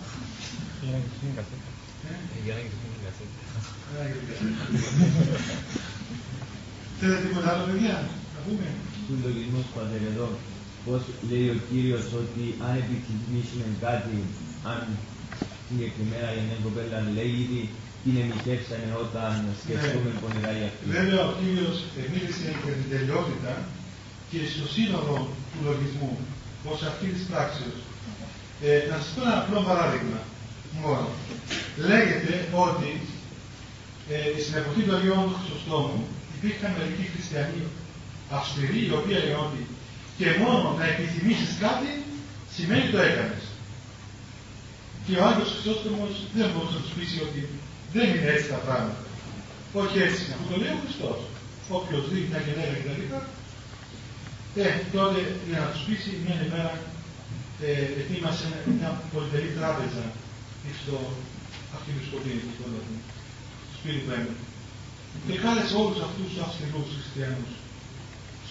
Για να κοιτούν κασέτα. Για να κοιτούν κασέτα. Θέλετε τίποτα άλλο, παιδιά, να πούμε; Του λογισμού πατερεδό, πώς λέει ο Κύριος ότι αν επιθυμήσουμε κάτι, αν συγκεκριμένα η νέα κοπέλα λέει ήδη την εμιχεύσανε όταν σκεφτούμε ναι. πονηρά για αυτή. Βέβαια ο Κύριος μίλησε για την τελειότητα και στο σύνολο του λογισμού ως αυτή της πράξης. Ε, να σας πω ένα απλό παράδειγμα. Μόνο. Λέγεται ότι ε, στην εποχή του Αγίου Όντου Χρυσοστόμου υπήρχαν μερικοί χριστιανοί αυστηροί, οι οποίοι έλεγαν ότι και μόνο να επιθυμήσεις κάτι σημαίνει το έκανες. Και ο Άγιος Χρυσόστομος δεν μπορούσε να τους πείσει ότι δεν είναι έτσι τα πράγματα. Όχι έτσι, αυτό το λέει ο Χριστός. Όποιος δει μια γενέρα κτλ. Ε, τότε για να τους πείσει μια ημέρα ε, ετοίμασε μια πολυτελή τράπεζα στο αρχιεπισκοπείο του του σπίτι του Και κάλεσε όλους αυτούς τους αυστηρούς χριστιανούς.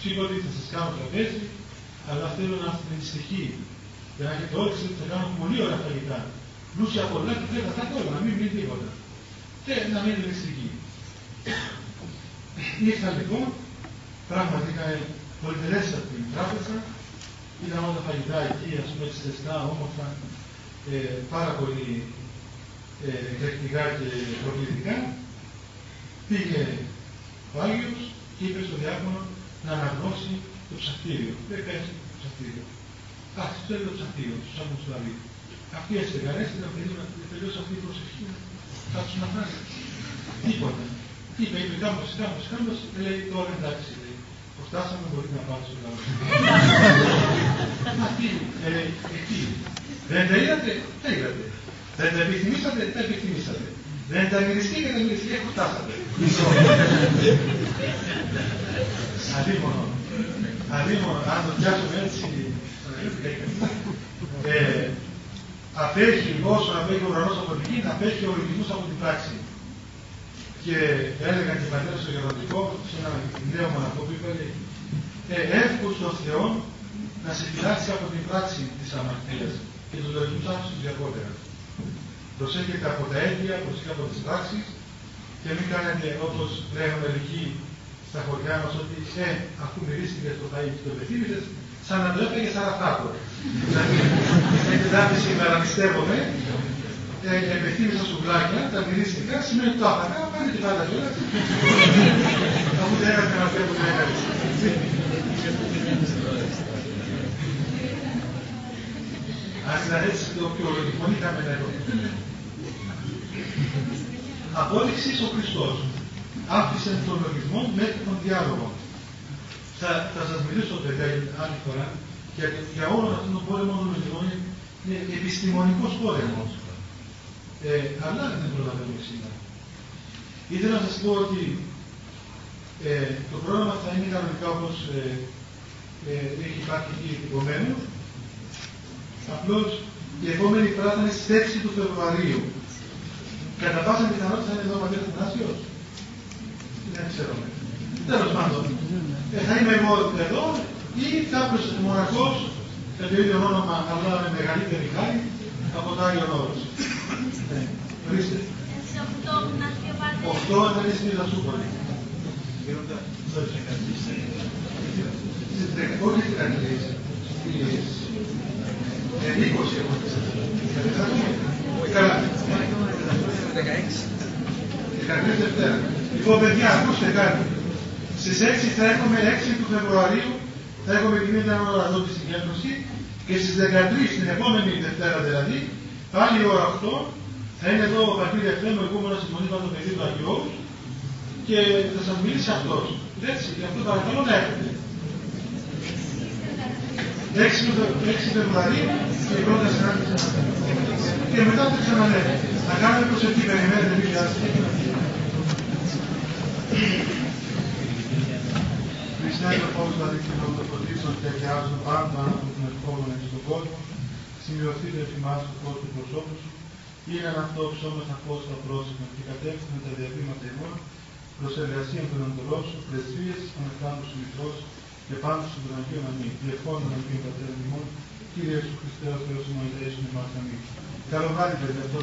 Τους είπε ότι θα σας κάνω τραπέζι, αλλά θέλω να είστε δυστυχοί. Για να έχετε όρεξη ότι θα κάνω πολύ ωραία φαγητά. Πλούσια πολλά και θέλετε αυτά όλα, να μην μείνει τίποτα. Και να μην είναι δυστυχοί. Ήρθαν λοιπόν, πράγματι είχαν πολυτελέστατη τράπεζα, είδαν όλα τα φαγητά εκεί, ας πούμε, ζεστά, όμορφα, ε, πάρα πολύ ε, εκρηκτικά και προκλητικά. Πήγε ο Άγιος και είπε στον διάκονο να αναγνώσει το ψαχτήριο. Δεν πέσει το ψαχτήριο. Α, θέλει το ψαχτήριο, του άμμου του Δαβίδ. Αυτοί έστεγαν, έστεγαν παιδί να τελειώσει αυτή η προσευχή. Θα τους να φάνε. Τίποτα. Τι είπε, είπε, κάμπος, κάμπος, κάμπος, λέει τώρα εντάξει, λέει. Φτάσαμε, μπορεί να πάω στο λαό. Μα τι, ε, εκεί. Δεν τα είδατε, τα είδατε. Δεν τα επιθυμήσατε, τα επιθυμήσατε. Δεν τα μυριστήκατε, μυριστήκατε, φτάσατε. Αδίμονο. Αδίμονο, αν το πιάσουμε έτσι, ε, απέχει όσο απέχει ο ουρανός από την γη, απέχει ο λογισμός από την πράξη. Και έλεγαν και οι πατέρες στο γεροντικό, σε ένα νέο μοναχό που είπε, ε, εύκολο στον Θεός να σε φυλάξει από την πράξη της αμαρτίας και τους λογισμούς άκουσους διακότερα. Προσέχετε από τα αίτια, προσέχετε από τις πράξεις και μην κάνετε όπως λένε μερικοί στα χωριά μας ότι ε, αφού μυρίστηκες στο φαΐ και το πεθύμησες, σαν να το έφεγε σαραφτάτο. Δηλαδή, έχετε δάφη σήμερα, πιστεύομαι, ε, επεθύμησα σουβλάκια, τα μυρίστηκα, σημαίνει ότι το άφαγα, πάνε και πάντα τώρα. Αφού δεν έκανε να φέρω την έκανε. Αν ήταν έτσι το οποίο λογικονήκαμε να ερωτηθούμε. Απόδειξη ο Χριστός άφησε τον λογισμό μέχρι τον διάλογο. Θα, θα σας μιλήσω βέβαια άλλη φορά για, για όλο αυτόν τον πόλεμο των λογισμών είναι επιστημονικός πόλεμος. Ε, αλλά δεν προλαβαίνουμε σήμερα. Ήθελα να σας πω ότι ε, το πρόγραμμα θα είναι κανονικά όπως ε, ε, έχει υπάρχει εκεί επιτυπωμένο. Απλώς η επόμενη φορά θα είναι στις 6 του Φεβρουαρίου. Κατά πάσα πιθανότητα θα είναι εδώ ο Πατέρας Θανάσιος δεν ξέρω. Τέλος πάντων, ε, θα είμαι εγώ εδώ ή κάποιο μοναχός με το ίδιο όνομα αλλά με μεγαλύτερη χάρη από το Άγιο Όρος. Ορίστε. Αυτό θα είναι στην Ιζασούπολη. Όχι στην Αγγλία. Ε, 20 έχω Καλά. 13 Δευτέρα. Λοιπόν, παιδιά, ακούστε κάτι. Στις 6 θα έχουμε 6 του Φεβρουαρίου, θα έχουμε κοινή αναλογαδότη συγκέντρωση και στις 13, την επόμενη Δευτέρα δηλαδή, πάλι η ώρα 8, θα είναι εδώ ο πατήρ Εφρέμ, ο ηγούμενος της Μονής Παντοπαιδίου του Αγιώου και θα σας μιλήσει αυτός. Έτσι, και αυτό παρακαλώ να έρθετε. 6 Φεβρουαρίου και η πρώτη συνάντηση και μετά θα ξαναλέμε. Θα κάνουμε προσεκτή, περιμένετε, μην βιάζετε. Χριστιανοί όπως δηλαδή κοινωνικοποιήσεων και αγιάζουν πάντα από την ευχόμενη στον κόσμο, σημειωθείτε εφημάς του κόσμου του προσώπου σου, είναι ένα αυτό ψώμεθα φως στα πρόσωπα και κατεύθυνε τα διαβήματα ημών προς εργασία των αντολών σου, πρεσβείες των εφτάνων σου μητρός και πάνω σου των Αγίων Αμήν. Διευχών των Αγίων Πατέρων ημών, Κύριε Ιησού Χριστέ, ο Θεός ημών, ελέησον εμάς αμήν. Καλό βράδυ, παιδιά, αυτό